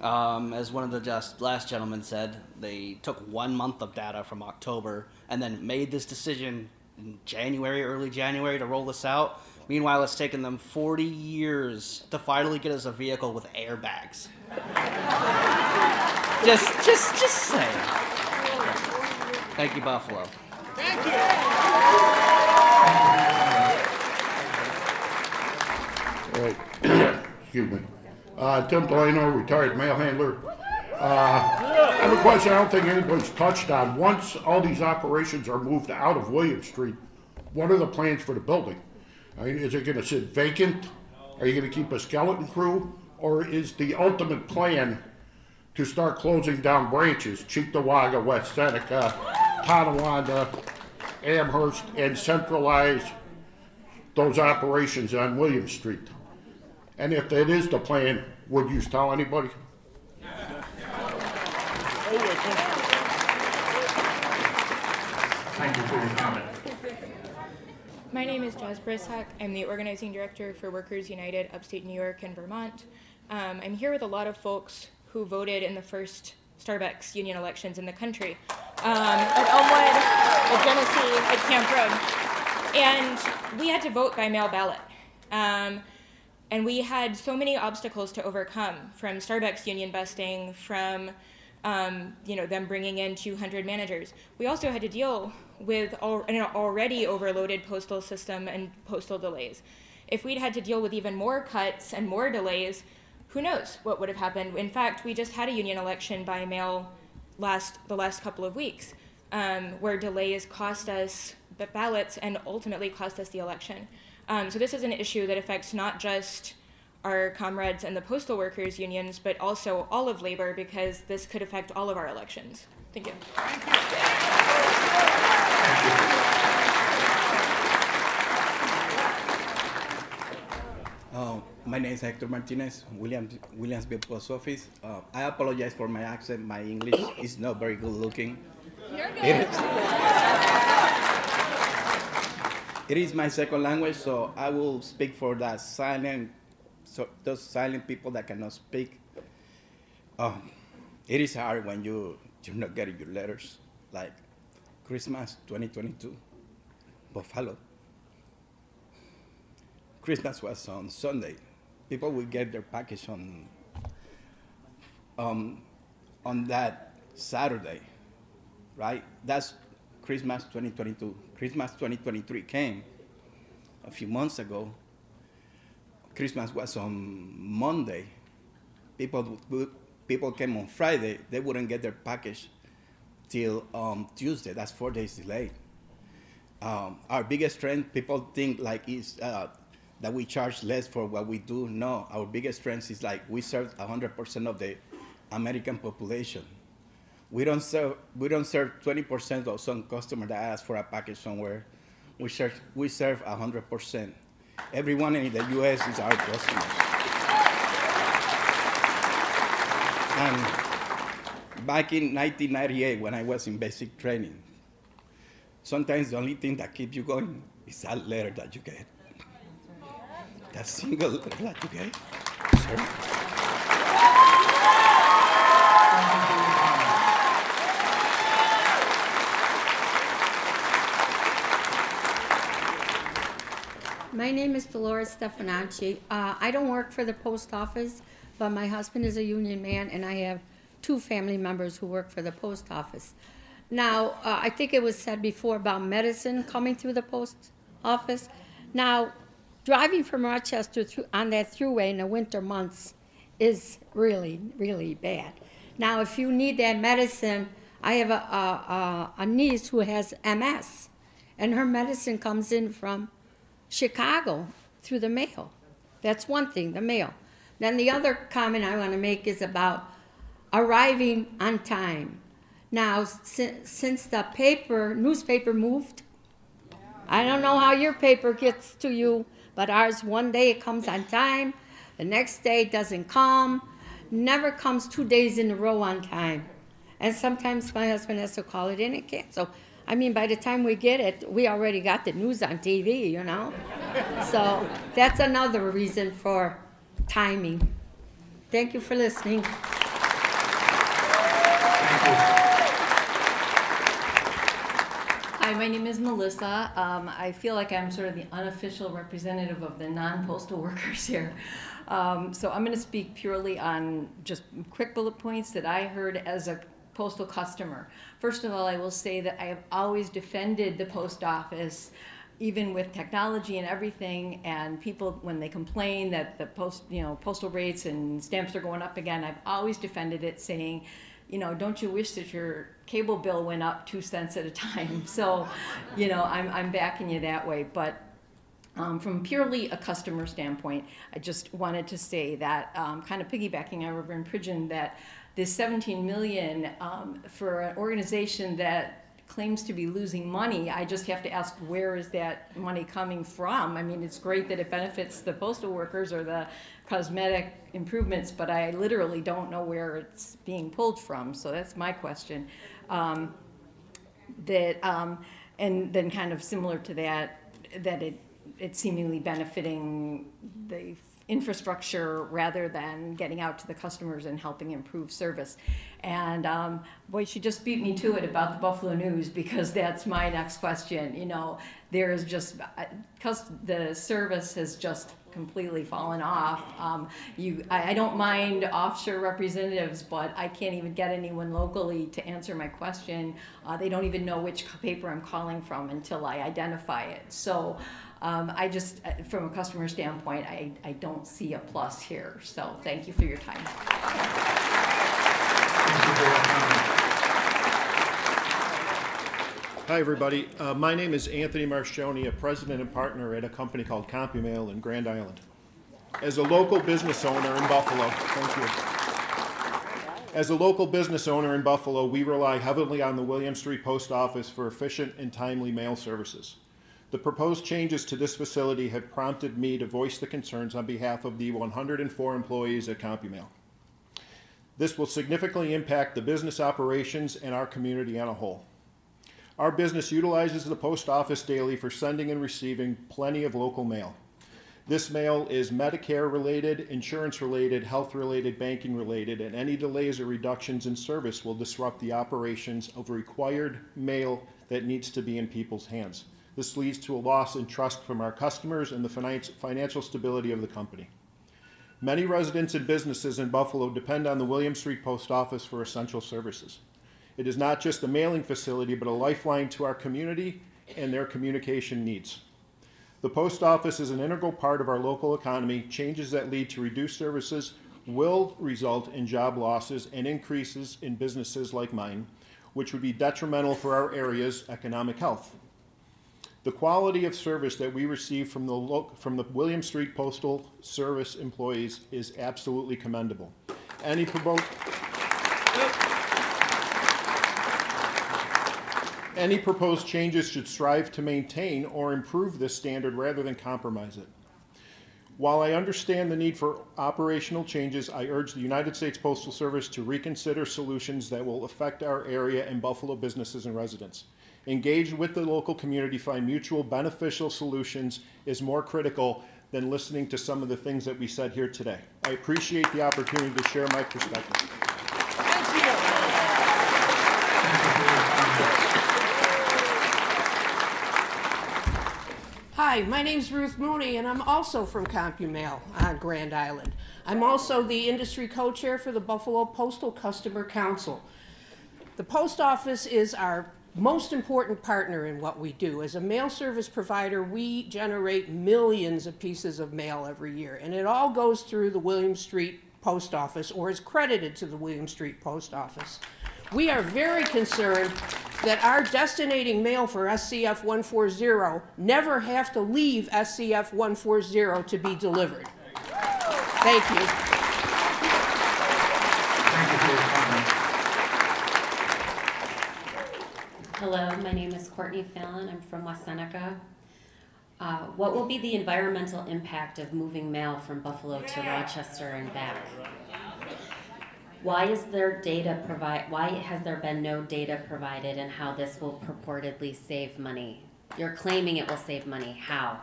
um, as one of the just last gentlemen said, they took one month of data from October and then made this decision in January, early January, to roll this out. Meanwhile, it's taken them 40 years to finally get us a vehicle with airbags. just, just, just saying. Thank you, Buffalo. Thank you. All right. Excuse me. Uh, Tim Delano, retired mail handler. Uh, I have a question I don't think anybody's touched on. Once all these operations are moved out of William Street, what are the plans for the building? I mean, is it gonna sit vacant? Are you gonna keep a skeleton crew? Or is the ultimate plan to start closing down branches, Cheektowaga, West Seneca, Tonawanda, Amherst, and centralize those operations on William Street? And if that is the plan, would you tell anybody? Thank you for your comment. My name is Jaz Brisack. I'm the organizing director for Workers United Upstate New York and Vermont. Um, I'm here with a lot of folks who voted in the first Starbucks union elections in the country um, at Elmwood, at Genesee, at Camp Road. And we had to vote by mail ballot. Um, and we had so many obstacles to overcome from Starbucks union busting, from um, you know them bringing in 200 managers. We also had to deal with al- an already overloaded postal system and postal delays. If we'd had to deal with even more cuts and more delays, who knows what would have happened? In fact, we just had a union election by mail last the last couple of weeks, um, where delays cost us the ballots and ultimately cost us the election. Um, so this is an issue that affects not just our comrades and the postal workers unions, but also all of labor because this could affect all of our elections. Thank you. Uh, my name is Hector Martinez, Williams, Williamsville Post Office. Uh, I apologize for my accent. My English is not very good looking. You're good. It is, my second language, so I will speak for that silent, so those silent people that cannot speak. Um, it is hard when you you're not getting your letters, like Christmas 2022, Buffalo. Christmas was on Sunday. People will get their package on um, on that Saturday, right? That's Christmas 2022. Christmas 2023 came a few months ago. Christmas was on Monday. People people came on Friday. They wouldn't get their package till um, Tuesday. That's four days delayed. Um, our biggest strength, people think like is uh, that we charge less for what we do. No, our biggest strength is like we serve 100% of the American population. We don't serve we don't serve 20% of some customer that ask for a package somewhere. We serve we serve 100%. Everyone in the U.S. is our customer. And back in 1998, when I was in basic training, sometimes the only thing that keeps you going is that letter that you get. That single letter that you get. Sir. My name is Dolores Stefanacci. Uh, I don't work for the post office, but my husband is a union man, and I have two family members who work for the post office. Now, uh, I think it was said before about medicine coming through the post office. Now, driving from Rochester through, on that Thruway in the winter months is really, really bad. Now, if you need that medicine, I have a, a, a, a niece who has MS, and her medicine comes in from Chicago through the mail. That's one thing, the mail. Then the other comment I want to make is about arriving on time. Now, si- since the paper, newspaper moved, I don't know how your paper gets to you, but ours, one day it comes on time, the next day it doesn't come, never comes two days in a row on time. And sometimes my husband has to call it in and cancel. I mean, by the time we get it, we already got the news on TV, you know? So that's another reason for timing. Thank you for listening. Hi, my name is Melissa. Um, I feel like I'm sort of the unofficial representative of the non-postal workers here. Um, so I'm going to speak purely on just quick bullet points that I heard as a postal customer. First of all, I will say that I have always defended the post office even with technology and everything, and people when they complain that the post, you know, postal rates and stamps are going up again, I've always defended it, saying, you know, don't you wish that your cable bill went up two cents at a time? So, you know, I'm I'm backing you that way, but. Um, from purely a customer standpoint, I just wanted to say that, um, kind of piggybacking on Reverend Pridgen, that this 17 million um, for an organization that claims to be losing money, I just have to ask where is that money coming from? I mean, it's great that it benefits the postal workers or the cosmetic improvements, but I literally don't know where it's being pulled from. So that's my question. Um, that um, and then kind of similar to that, that it it's seemingly benefiting the infrastructure rather than getting out to the customers and helping improve service. And um, boy, she just beat me to it about the Buffalo News because that's my next question. You know, there is just because the service has just completely fallen off. Um, you, I, I don't mind offshore representatives, but I can't even get anyone locally to answer my question. Uh, they don't even know which paper I'm calling from until I identify it. So. Um, I just, uh, from a customer standpoint, I, I don't see a plus here. So thank you for your time. Hi, everybody. Uh, my name is Anthony Marcioni, a president and partner at a company called CompuMail in Grand Island. As a local business owner in Buffalo, thank you. As a local business owner in Buffalo, we rely heavily on the William Street Post Office for efficient and timely mail services. The proposed changes to this facility have prompted me to voice the concerns on behalf of the 104 employees at CompuMail. This will significantly impact the business operations and our community on a whole. Our business utilizes the post office daily for sending and receiving plenty of local mail. This mail is Medicare related, insurance related, health related, banking related, and any delays or reductions in service will disrupt the operations of required mail that needs to be in people's hands. This leads to a loss in trust from our customers and the financial stability of the company. Many residents and businesses in Buffalo depend on the William Street Post Office for essential services. It is not just a mailing facility, but a lifeline to our community and their communication needs. The post office is an integral part of our local economy. Changes that lead to reduced services will result in job losses and increases in businesses like mine, which would be detrimental for our area's economic health. The quality of service that we receive from the, lo- from the William Street Postal Service employees is absolutely commendable. Any any proposed changes should strive to maintain or improve this standard rather than compromise it. While I understand the need for operational changes, I urge the United States Postal Service to reconsider solutions that will affect our area and Buffalo businesses and residents. Engage with the local community, find mutual beneficial solutions is more critical than listening to some of the things that we said here today. I appreciate the opportunity to share my perspective. Hi, my name's Ruth Mooney, and I'm also from CompuMail on Grand Island. I'm also the industry co-chair for the Buffalo Postal Customer Council. The post office is our most important partner in what we do. As a mail service provider, we generate millions of pieces of mail every year, and it all goes through the William Street Post Office or is credited to the William Street Post Office. We are very concerned that our destinating mail for SCF 140 never have to leave SCF 140 to be delivered. Thank you. Hello, my name is Courtney Fallon. I'm from West Seneca. Uh, what will be the environmental impact of moving mail from Buffalo to Rochester and back? Why is there data provide? Why has there been no data provided, and how this will purportedly save money? You're claiming it will save money. How?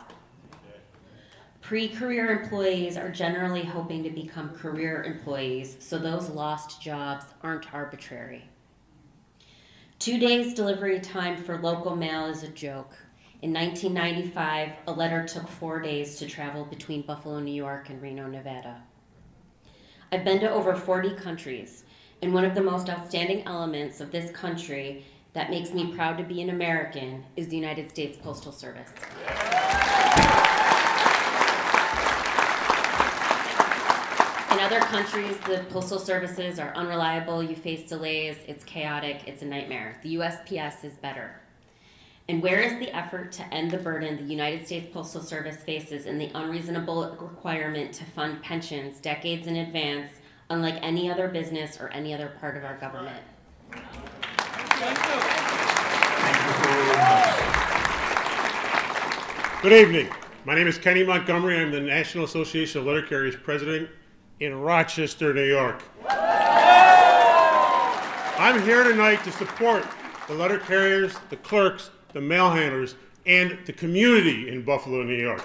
Pre-career employees are generally hoping to become career employees, so those lost jobs aren't arbitrary. Two days delivery time for local mail is a joke. In 1995, a letter took four days to travel between Buffalo, New York and Reno, Nevada. I've been to over 40 countries, and one of the most outstanding elements of this country that makes me proud to be an American is the United States Postal Service. In other countries, the postal services are unreliable, you face delays, it's chaotic, it's a nightmare. The USPS is better. And where is the effort to end the burden the United States Postal Service faces in the unreasonable requirement to fund pensions decades in advance, unlike any other business or any other part of our government? Good evening. My name is Kenny Montgomery. I'm the National Association of Letter Carriers president in Rochester, New York. I'm here tonight to support the letter carriers, the clerks, the mail handlers, and the community in Buffalo, New York.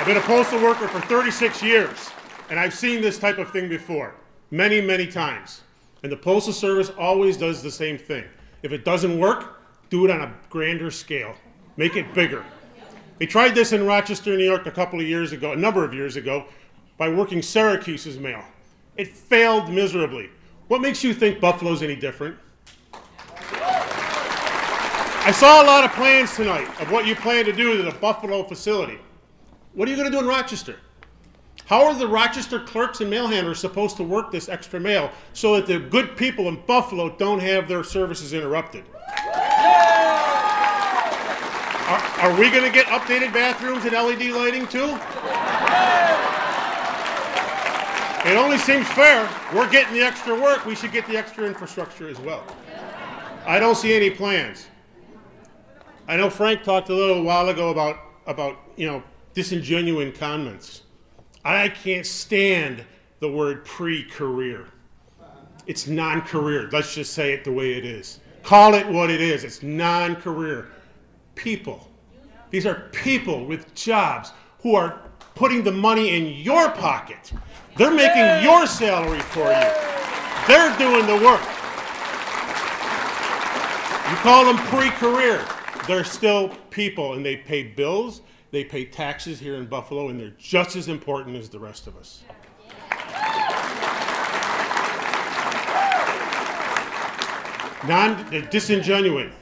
I've been a postal worker for 36 years, and I've seen this type of thing before, many, many times. And the Postal Service always does the same thing. If it doesn't work, do it on a grander scale. Make it bigger. They tried this in Rochester, New York a couple of years ago, a number of years ago, by working Syracuse's mail. It failed miserably. What makes you think Buffalo's any different? I saw a lot of plans tonight of what you plan to do to the Buffalo facility. What are you going to do in Rochester? How are the Rochester clerks and mail handlers supposed to work this extra mail so that the good people in Buffalo don't have their services interrupted? Are, are we going to get updated bathrooms and LED lighting too? It only seems fair. We're getting the extra work. We should get the extra infrastructure as well. I don't see any plans. I know Frank talked a little while ago about, about you know, disingenuine comments. I can't stand the word pre-career. It's non-career. Let's just say it the way it is. Call it what it is. It's non-career. People. These are people with jobs who are putting the money in your pocket. They're making your salary for you. They're doing the work. You call them pre-career. They're still people and they pay bills, they pay taxes here in Buffalo, and they're just as important as the rest of us. Non disingenuine.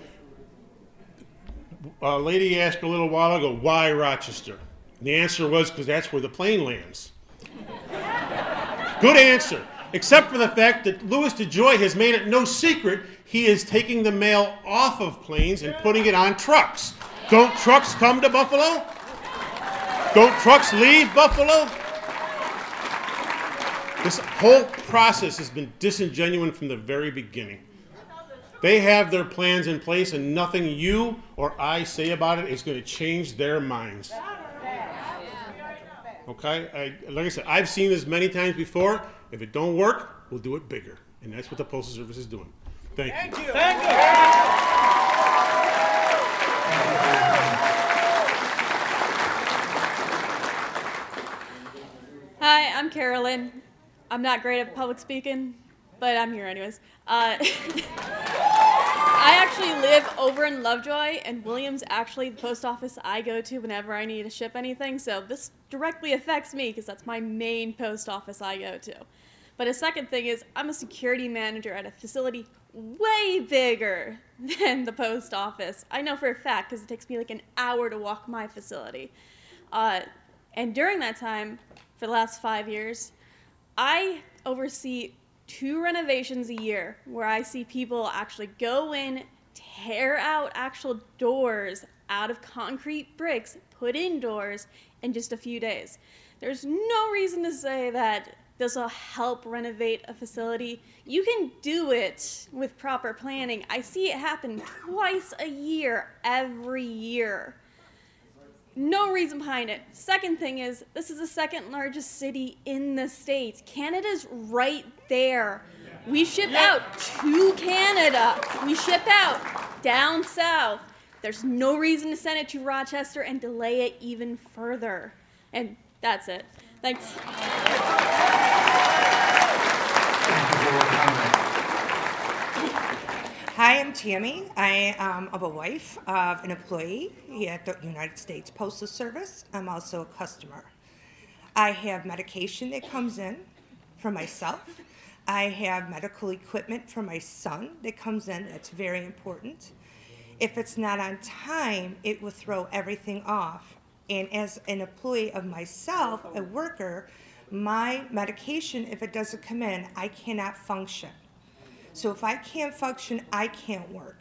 A lady asked a little while ago, why Rochester? And the answer was because that's where the plane lands. Good answer. except for the fact that Louis DeJoy has made it no secret he is taking the mail off of planes and putting it on trucks. Don't trucks come to Buffalo? Don't trucks leave Buffalo? This whole process has been disingenuous from the very beginning. They have their plans in place, and nothing you or I say about it is going to change their minds. Okay? I, like I said, I've seen this many times before. If it don't work, we'll do it bigger. And that's what the Postal Service is doing. Thank, Thank you. you. Thank you. Hi, I'm Carolyn. I'm not great at public speaking, but I'm here anyways. Uh, I actually live over in Lovejoy, and Williams actually the post office I go to whenever I need to ship anything. So this directly affects me because that's my main post office I go to. But a second thing is I'm a security manager at a facility way bigger than the post office. I know for a fact because it takes me like an hour to walk my facility. Uh, and during that time, for the last five years, I oversee two renovations a year where I see people actually go in, tear out actual doors out of concrete bricks, put in doors in just a few days. There's no reason to say that this will help renovate a facility. You can do it with proper planning. I see it happen twice a year, every year. No reason behind it. Second thing is, this is the second largest city in the state. Canada's right there. We ship out to Canada. We ship out down south. There's no reason to send it to Rochester and delay it even further. And that's it. Thanks. Hi, I'm Tammy. I am a wife of an employee at the United States Postal Service. I'm also a customer. I have medication that comes in for myself. I have medical equipment for my son that comes in. That's very important. If it's not on time, it will throw everything off. And as an employee of myself, a worker, my medication, if it doesn't come in, I cannot function. So if I can't function, I can't work.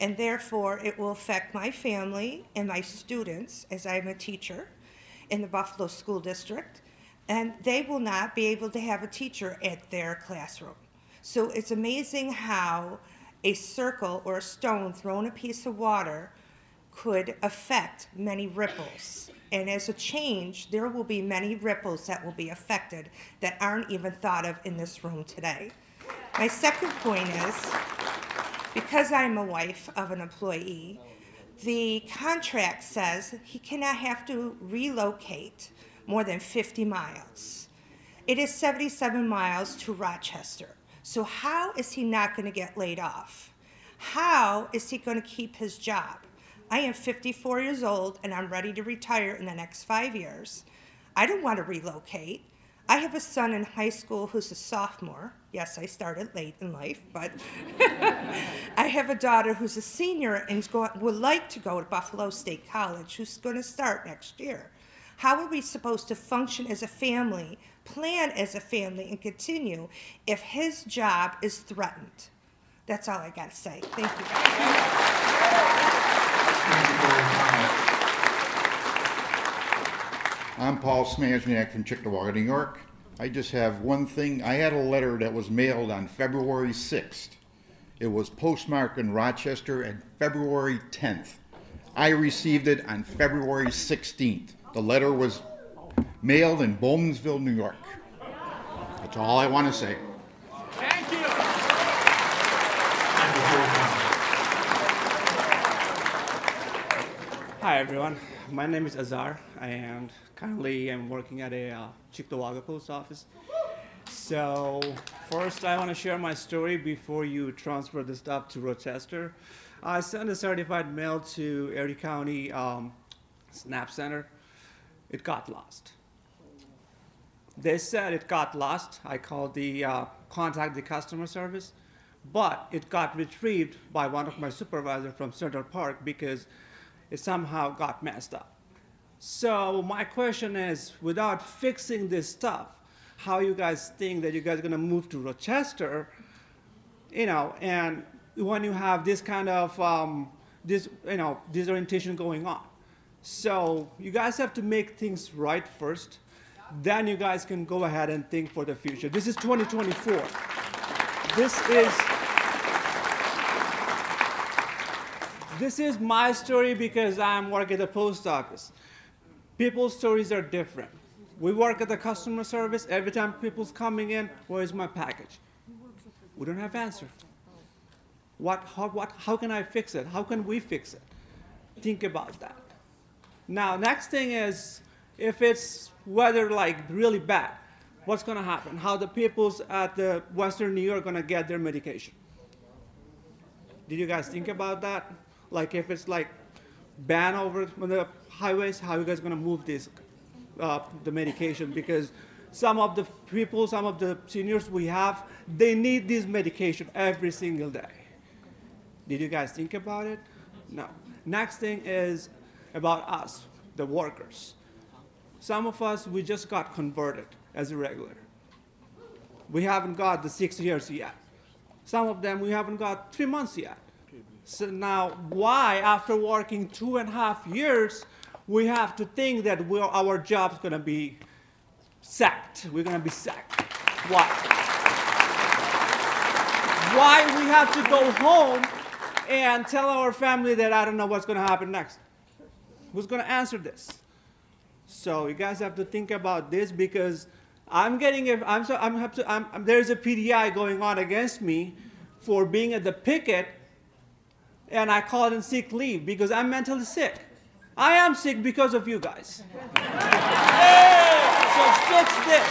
And therefore, it will affect my family and my students, as I'm a teacher in the Buffalo School District, and they will not be able to have a teacher at their classroom. So it's amazing how a circle or a stone thrown a piece of water could affect many ripples. And as a change, there will be many ripples that will be affected that aren't even thought of in this room today. My second point is, because I'm a wife of an employee, the contract says he cannot have to relocate more than 50 miles. It is 77 miles to Rochester. So how is he not going to get laid off? How is he going to keep his job? I am 54 years old and I'm ready to retire in the next five years. I don't want to relocate. I have a son in high school who's a sophomore. Yes, I started late in life, but I have a daughter who's a senior and would like to go to Buffalo State College, who's going to start next year. How are we supposed to function as a family, plan as a family, and continue if his job is threatened? That's all I got to say. Thank you. I'm Paul Smajniak from Cheektowaga, New York. I just have one thing. I had a letter that was mailed on February 6th. It was postmarked in Rochester on February 10th. I received it on February 16th. The letter was mailed in Bowmansville, New York. That's all I want to say. Thank you. Hi everyone, my name is Azar and currently I'm working at a uh, Cheektowaga post office. So first I want to share my story before you transfer the stuff to Rochester. I sent a certified mail to Erie County um, SNAP Center. It got lost. They said it got lost. I called the uh, contact the customer service, but it got retrieved by one of my supervisors from Central Park because it somehow got messed up. So my question is, without fixing this stuff, how you guys think that you guys are gonna move to Rochester, you know, and when you have this kind of um, this you know disorientation going on. So you guys have to make things right first. Then you guys can go ahead and think for the future. This is 2024. This is this is my story because I'm working at the post office. People's stories are different. We work at the customer service. Every time people's coming in, where's my package? We don't have answer. What, how, what, how can I fix it? How can we fix it? Think about that. Now, next thing is, if it's weather like really bad, what's going to happen? How the peoples at the Western New York going to get their medication? Did you guys think about that? Like if it's like ban over the highways, how you guys going to move this, uh, the medication? Because some of the people, some of the seniors we have, they need this medication every single day. Did you guys think about it? No. Next thing is about us, the workers. Some of us, we just got converted as a regular. We haven't got the six years yet. Some of them, we haven't got three months yet. So now, why, after working two and a half years, we have to think that our job's gonna be sacked? We're gonna be sacked. Why? Why we have to go home and tell our family that I don't know what's gonna happen next? Who's gonna answer this? So you guys have to think about this because I'm getting a, I'm so I'm, have to, I'm, I'm there's a PDI going on against me for being at the picket, and I called in sick leave because I'm mentally sick. I am sick because of you guys. so fix this.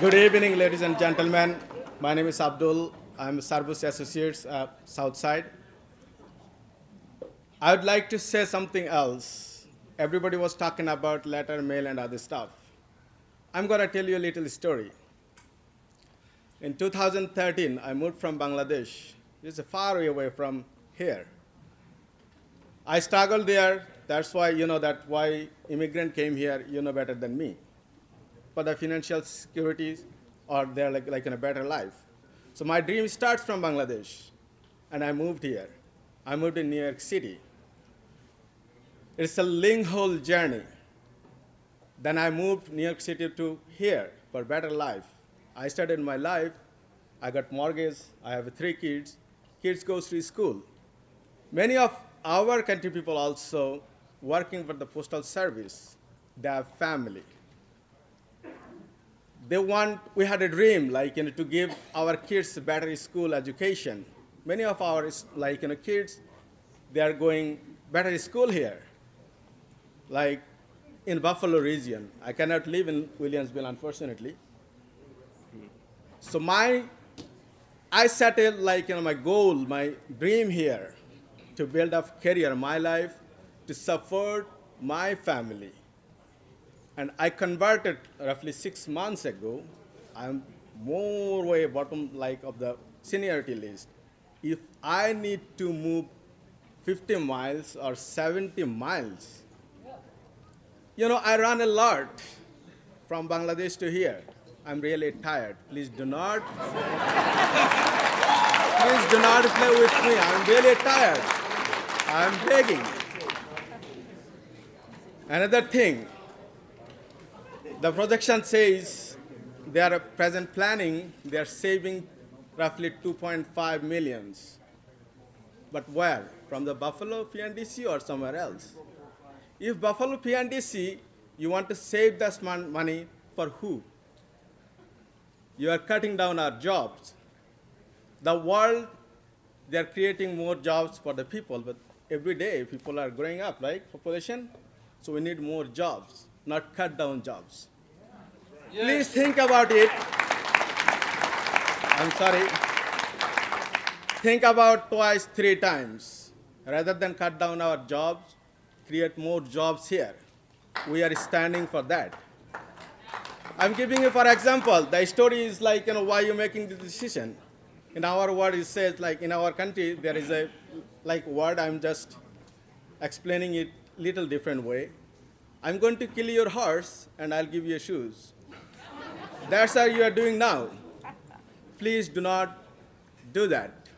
Good evening, ladies and gentlemen. My name is Abdul. I'm Sarbus Associates, uh, Southside. I would like to say something else. Everybody was talking about letter, mail, and other stuff. I'm going to tell you a little story. In 2013, I moved from Bangladesh. It's far away from here. I struggled there. That's why you know that why immigrant came here. You know better than me. For the financial securities or they're like, like in a better life. So my dream starts from Bangladesh, and I moved here. I moved in New York City. It's a link hole journey. Then I moved New York City to here for better life. I started my life. I got mortgage. I have three kids. Kids goes to school. Many of our country people also working for the postal service. They have family they want we had a dream like you know to give our kids better school education. Many of our like you know kids they are going better school here. Like in buffalo region. I cannot live in williamsville unfortunately. So my i set it like you know my goal my dream here to build a career my life to support my family and I converted roughly six months ago. I'm more way bottom like of the seniority list. If I need to move 50 miles or 70 miles, you know, I run a lot from Bangladesh to here. I'm really tired. Please do not, please do not play with me. I'm really tired. I'm begging. Another thing, the projection says they are present planning, they are saving roughly 2.5 millions. But where? From the Buffalo P&DC or somewhere else? If Buffalo P&DC, you want to save this money for who? You are cutting down our jobs. The world, they are creating more jobs for the people, but every day people are growing up, right? Population. So we need more jobs, not cut down jobs. Please think about it. I'm sorry. Think about twice, three times. Rather than cut down our jobs, create more jobs here. We are standing for that. I'm giving you for example, the story is like, you know, why you're making the decision. In our word, it says like in our country, there is a like word I'm just explaining it little different way. I'm going to kill your horse and I'll give you shoes. That's how you are doing now. Please do not do that.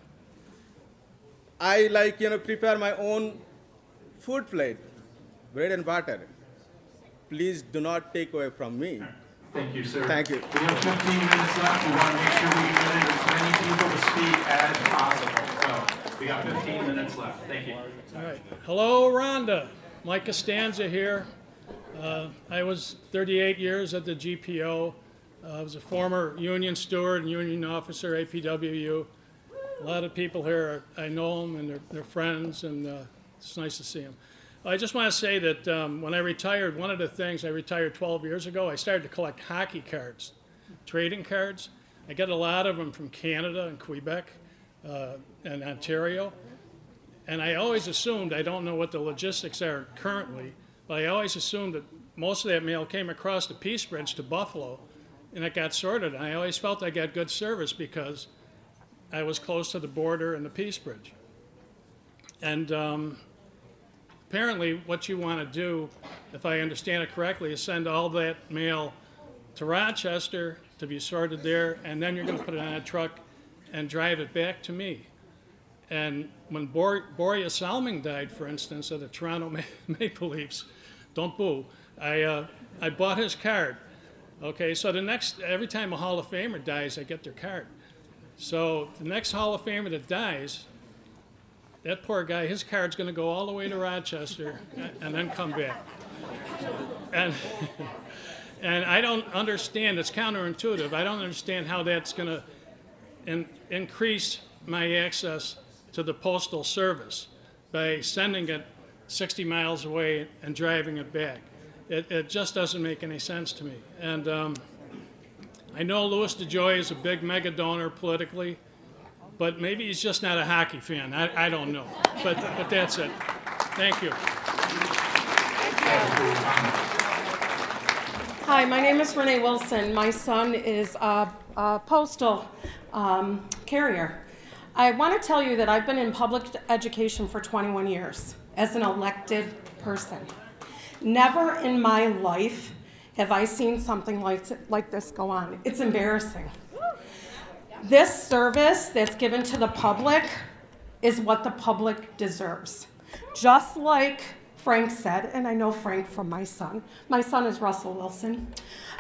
I like, you know, prepare my own food plate, bread and butter. Please do not take away from me. Thank you, sir. Thank you. We have 15 minutes left. We want to make sure we limit as many people to speak as possible. So we got 15 minutes left. Thank you. All right. Hello, Rhonda. Mike Costanza here. Uh, I was 38 years at the GPO. Uh, I was a former union steward and union officer, APWU. A lot of people here, I know them and they're, they're friends, and uh, it's nice to see them. I just want to say that um, when I retired, one of the things I retired 12 years ago, I started to collect hockey cards, trading cards. I get a lot of them from Canada and Quebec uh, and Ontario. And I always assumed, I don't know what the logistics are currently, but I always assumed that most of that mail came across the Peace Bridge to Buffalo and it got sorted. I always felt I got good service because I was close to the border and the Peace Bridge. And um, apparently, what you want to do, if I understand it correctly, is send all that mail to Rochester to be sorted there, and then you're going to put it on a truck and drive it back to me. And when Bor- Borje Salming died, for instance, of the Toronto Ma- Maple Leafs, don't boo, I, uh, I bought his card. Okay, so the next, every time a Hall of Famer dies, I get their card. So the next Hall of Famer that dies, that poor guy, his card's going to go all the way to Rochester and, then come back. And, and I don't understand, it's counterintuitive. I don't understand how that's going to in, increase my access to the Postal Service by sending it 60 miles away and driving it back. It, it just doesn't make any sense to me. And um, I know Louis DeJoy is a big mega donor politically, but maybe he's just not a hockey fan. I, I don't know. But, but that's it. Thank you. Hi, my name is Renee Wilson. My son is a, a postal um, carrier. I want to tell you that I've been in public education for 21 years as an elected person. Never in my life have I seen something like, like this go on. It's embarrassing. This service that's given to the public is what the public deserves. Just like Frank said, and I know Frank from my son. My son is Russell Wilson.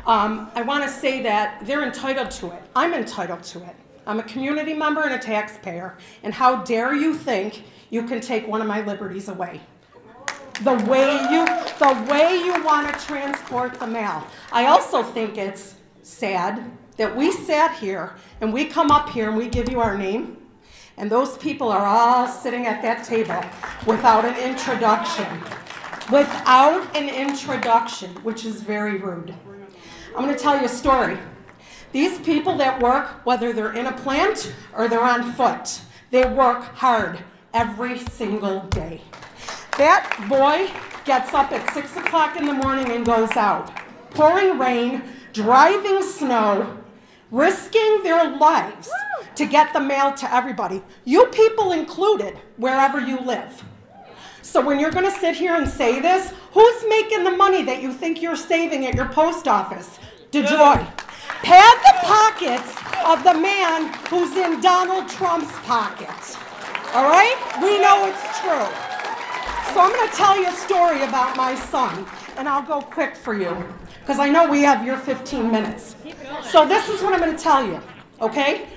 Um, I want to say that they're entitled to it. I'm entitled to it. I'm a community member and a taxpayer, and how dare you think you can take one of my liberties away? The way you, the way you want to transport the mail. I also think it's sad that we sat here and we come up here and we give you our name, and those people are all sitting at that table without an introduction. Without an introduction, which is very rude. I'm going to tell you a story. These people that work, whether they're in a plant or they're on foot, they work hard every single day. That boy gets up at 6 o'clock in the morning and goes out, pouring rain, driving snow, risking their lives to get the mail to everybody, you people included, wherever you live. So when you're going to sit here and say this, who's making the money that you think you're saving at your post office? DeJoy. Pad the pockets of the man who's in Donald Trump's pockets. All right? We know it's true. So I'm going to tell you a story about my son, and I'll go quick for you because I know we have your 15 minutes. So this is what I'm going to tell you, okay?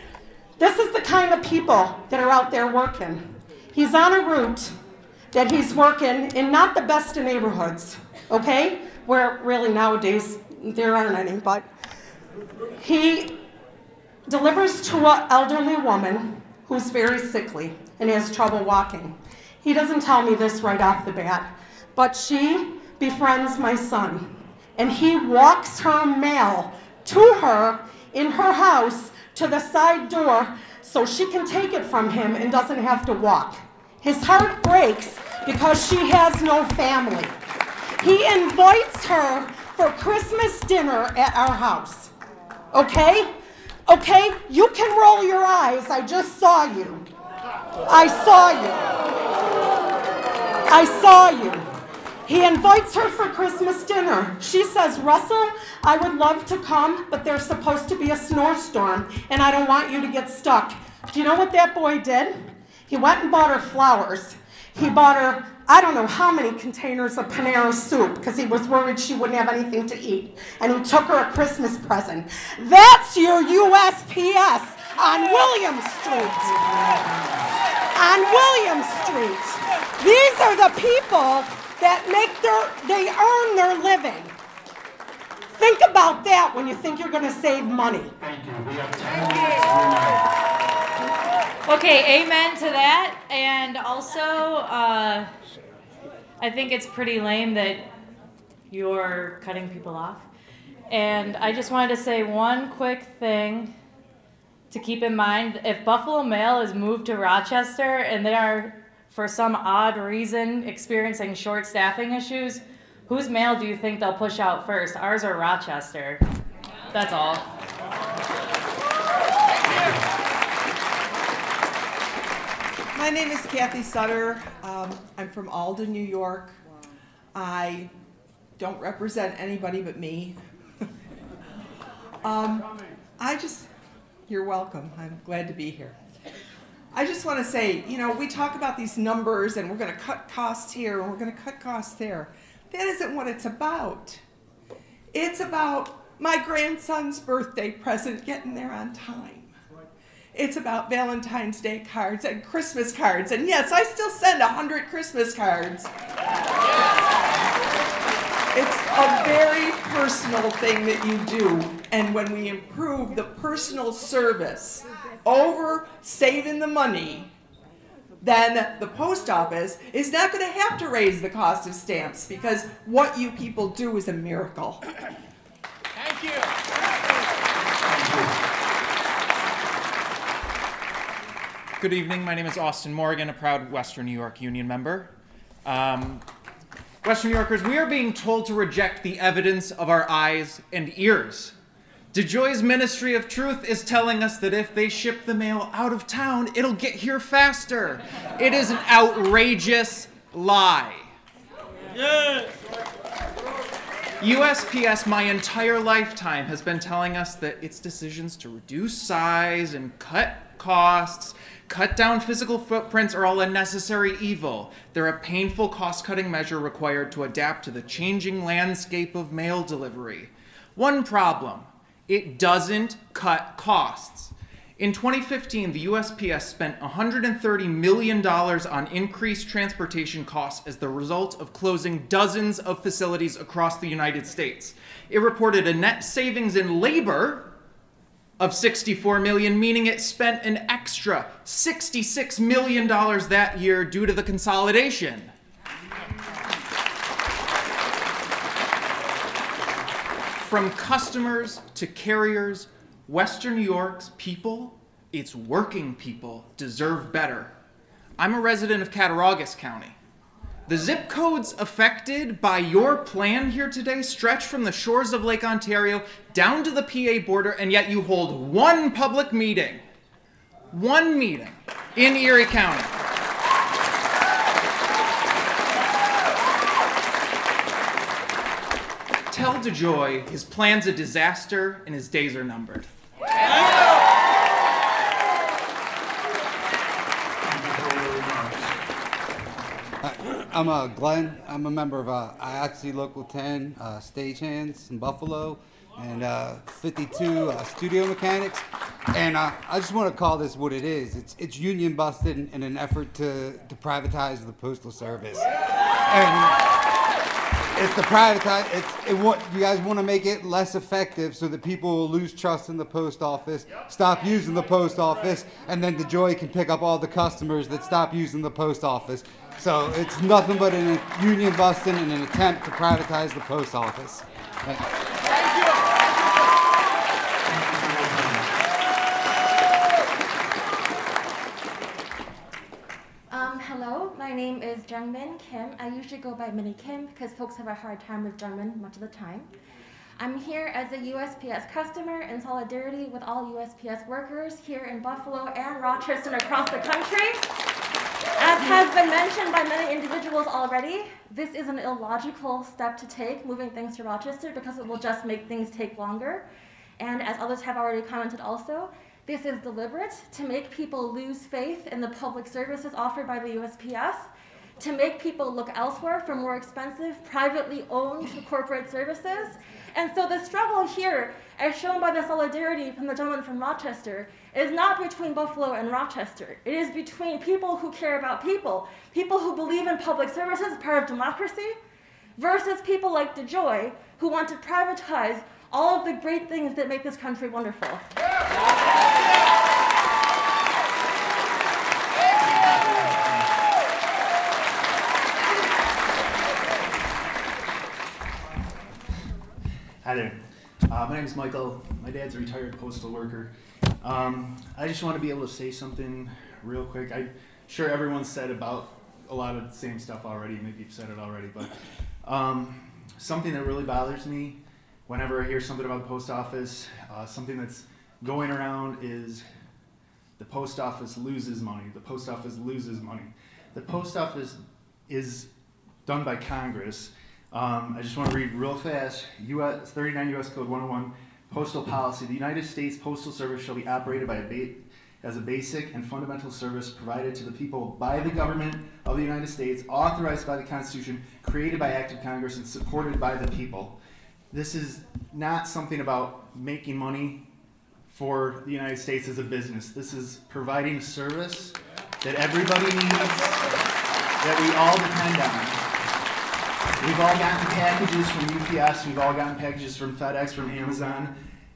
This is the kind of people that are out there working. He's on a route that he's working in not the best of neighborhoods, okay? Where really nowadays there aren't any, but he delivers to an elderly woman who's very sickly and has trouble walking. He doesn't tell me this right off the bat, but she befriends my son, and he walks her mail to her in her house to the side door so she can take it from him and doesn't have to walk. His heart breaks because she has no family. He invites her for Christmas dinner at our house. Okay? Okay? You can roll your eyes. I just saw you. I saw you. I saw you. He invites her for Christmas dinner. She says, Russell, I would love to come, but there's supposed to be a snowstorm, and I don't want you to get stuck. Do you know what that boy did? He went and bought her flowers. He bought her, I don't know how many containers of Panera soup because he was worried she wouldn't have anything to eat. And he took her a Christmas present. That's your USPS on William Street. On William Street. These are the people that make their, they earn their living. Think about that when you think you're going to save money. Okay, amen to that. And also, uh, I think it's pretty lame that you're cutting people off. And I just wanted to say one quick thing to keep in mind. If Buffalo Mail is moved to Rochester and they are, for some odd reason, experiencing short staffing issues, whose mail do you think they'll push out first, ours or Rochester? That's all. My name is Kathy Sutter. Um, I'm from Alden, New York. I don't represent anybody but me. um, I just, you're welcome. I'm glad to be here. I just want to say, you know, we talk about these numbers and we're going to cut costs here and we're going to cut costs there. That isn't what it's about. It's about my grandson's birthday present getting there on time. It's about Valentine's Day cards and Christmas cards. And yes, I still send 100 Christmas cards. It's a very personal thing that you do. And when we improve the personal service over saving the money, then the post office is not going to have to raise the cost of stamps because what you people do is a miracle. Thank you. Good evening. My name is Austin Morgan, a proud Western New York Union member. Um, Western New Yorkers, we are being told to reject the evidence of our eyes and ears. DeJoy's Ministry of Truth is telling us that if they ship the mail out of town, it'll get here faster. It is an outrageous lie. Yes. USPS, my entire lifetime, has been telling us that its decisions to reduce size and cut costs, cut down physical footprints are all a necessary evil. They're a painful cost cutting measure required to adapt to the changing landscape of mail delivery. One problem it doesn't cut costs. In 2015, the USPS spent $130 million on increased transportation costs as the result of closing dozens of facilities across the United States. It reported a net savings in labor of 64 million, meaning it spent an extra 66 million dollars that year due to the consolidation. From customers to carriers, Western New York's people, its working people, deserve better. I'm a resident of Cattaraugus County. The zip codes affected by your plan here today stretch from the shores of Lake Ontario down to the PA border, and yet you hold one public meeting, one meeting in Erie County. Tell DeJoy his plan's a disaster and his days are numbered. I'm uh, Glenn. I'm a member of uh, Local 10 uh, Stagehands in Buffalo and uh, 52 uh, Studio Mechanics. And uh, I just want to call this what it is. It's, it's union busted in an effort to, to privatize the Postal Service. And it's the privatize. It's it, what you guys want to make it less effective so that people will lose trust in the post office, stop using the post office, and then DeJoy can pick up all the customers that stop using the post office. So it's nothing but a union busting and an attempt to privatize the post office. Thank you. Um, hello, my name is Jungmin Kim. I usually go by Minnie Kim because folks have a hard time with Jungmin much of the time. I'm here as a USPS customer in solidarity with all USPS workers here in Buffalo and Rochester and across the country. As As has been mentioned by many individuals already, this is an illogical step to take, moving things to Rochester, because it will just make things take longer. And as others have already commented also, this is deliberate to make people lose faith in the public services offered by the USPS, to make people look elsewhere for more expensive, privately owned corporate services. And so the struggle here, as shown by the solidarity from the gentleman from Rochester, is not between Buffalo and Rochester. It is between people who care about people, people who believe in public services as part of democracy, versus people like DeJoy who want to privatize all of the great things that make this country wonderful. Hi there. Uh, my name is Michael. My dad's a retired postal worker. Um, I just want to be able to say something real quick. I'm sure everyone said about a lot of the same stuff already. Maybe you've said it already, but um, something that really bothers me whenever I hear something about the post office, uh, something that's going around is the post office loses money. The post office loses money. The post office is done by Congress. Um, I just want to read real fast. US 39 U.S. Code 101 Postal Policy. The United States Postal Service shall be operated by a as a basic and fundamental service provided to the people by the government of the United States, authorized by the Constitution, created by act of Congress, and supported by the people. This is not something about making money for the United States as a business. This is providing service that everybody needs, that we all depend on. We've all gotten packages from UPS, we've all gotten packages from FedEx, from Amazon,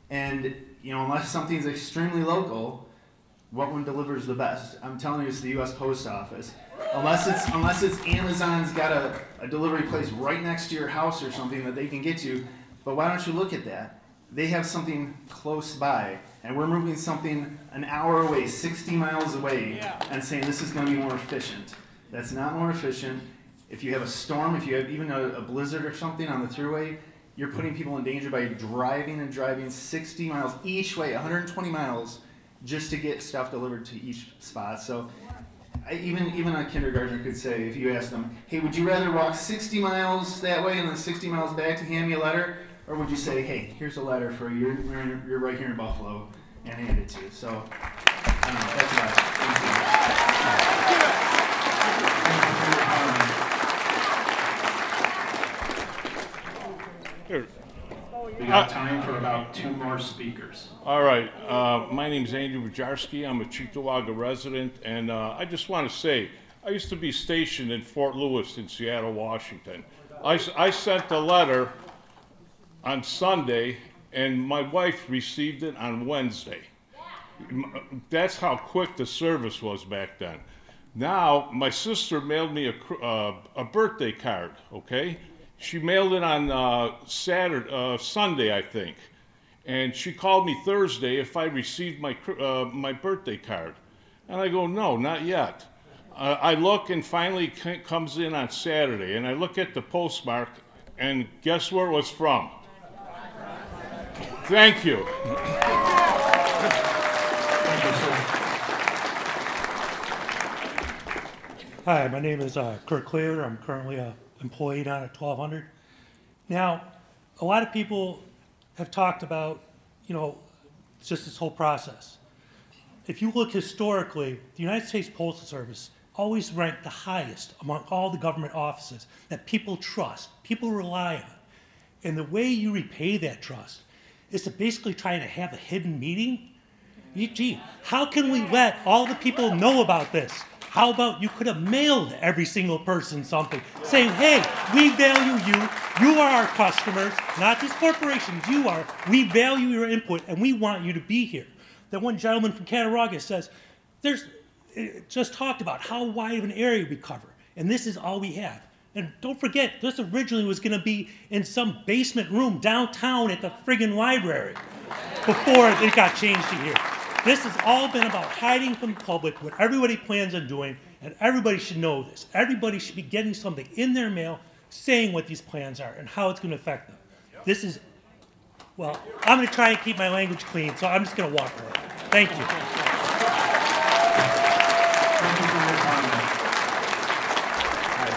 and you know, unless something's extremely local, what one delivers the best? I'm telling you, it's the U.S. Post Office. Unless it's unless it's Amazon's got a, a delivery place right next to your house or something that they can get you. But why don't you look at that? They have something close by, and we're moving something an hour away, 60 miles away, and saying this is going to be more efficient. That's not more efficient. If you have a storm, if you have even a, a blizzard or something on the Thruway, you're putting people in danger by driving and driving 60 miles each way, 120 miles, just to get stuff delivered to each spot. So I, even even a kindergartner could say, if you ask them, "Hey, would you rather walk 60 miles that way and then 60 miles back to hand me a letter, or would you say, "Hey, here's a letter for you. You're, you're right here in Buffalo," and hand it to you? So know. That's about it. Thank you. Here. We got time for about two more speakers. All right. Uh, my name is Andrew Bujarski. I'm a Cheektowaga resident, and uh, I just want to say I used to be stationed in Fort Lewis in Seattle, Washington. I sent a letter on Sunday, and my wife received it on Wednesday. That's how quick the service was back then. Now, my sister mailed me a, uh, a birthday card, okay? She mailed it on uh, Saturday, uh, Sunday, I think. And she called me Thursday if I received my, uh, my birthday card. And I go, no, not yet. Uh, I look and finally comes in on Saturday, and I look at the postmark, and guess where it was from? Thank you. Hi, my name is uh, Kurt Clear. I'm currently a employee down at 1200. Now, a lot of people have talked about, you know, just this whole process. If you look historically, the United States Postal Service always ranked the highest among all the government offices that people trust, people rely on. And the way you repay that trust is to basically try to have a hidden meeting. Gee, how can we let all the people know about this? How about you could have mailed every single person something saying, hey, we value you. You are our customers, not these corporations. You are. We value your input and we want you to be here. That one gentleman from Cattaraugus says, there's eh, just talked about how wide of an area we cover, and this is all we have. And don't forget, this originally was going to be in some basement room downtown at the friggin' library before it got changed to here. This has all been about hiding from the public what everybody plans on doing, and everybody should know this. Everybody should be getting something in their mail saying what these plans are and how it's going to affect them. This is, well, I'm going to try and keep my language clean, so I'm just going to walk away. Thank you. Thank you for your comment.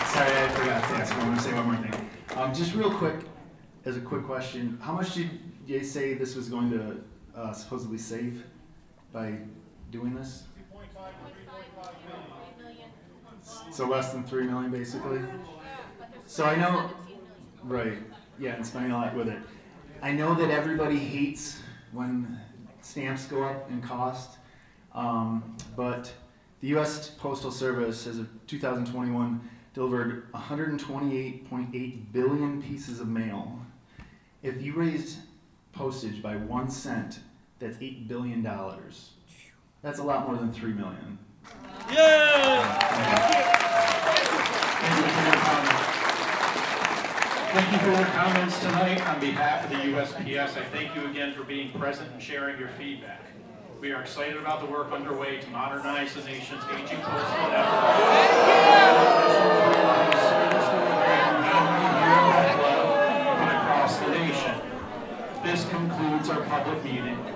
Sorry, I forgot to ask. I want to say one more thing. Um, just real quick, as a quick question, how much did you say this was going to uh, supposedly save by doing this? So less than three million, basically. So I know, right? Yeah, and spending a lot with it. I know that everybody hates when stamps go up in cost, um, but the U.S. Postal Service, as of 2021, delivered 128.8 billion pieces of mail. If you raised postage by one cent, that's eight billion dollars. That's a lot more than three million. Thank you for your comments tonight. On behalf of the USPS, I thank you again for being present and sharing your feedback. We are excited about the work underway to modernize the nation's aging postal network. But across the nation. This concludes our public meeting.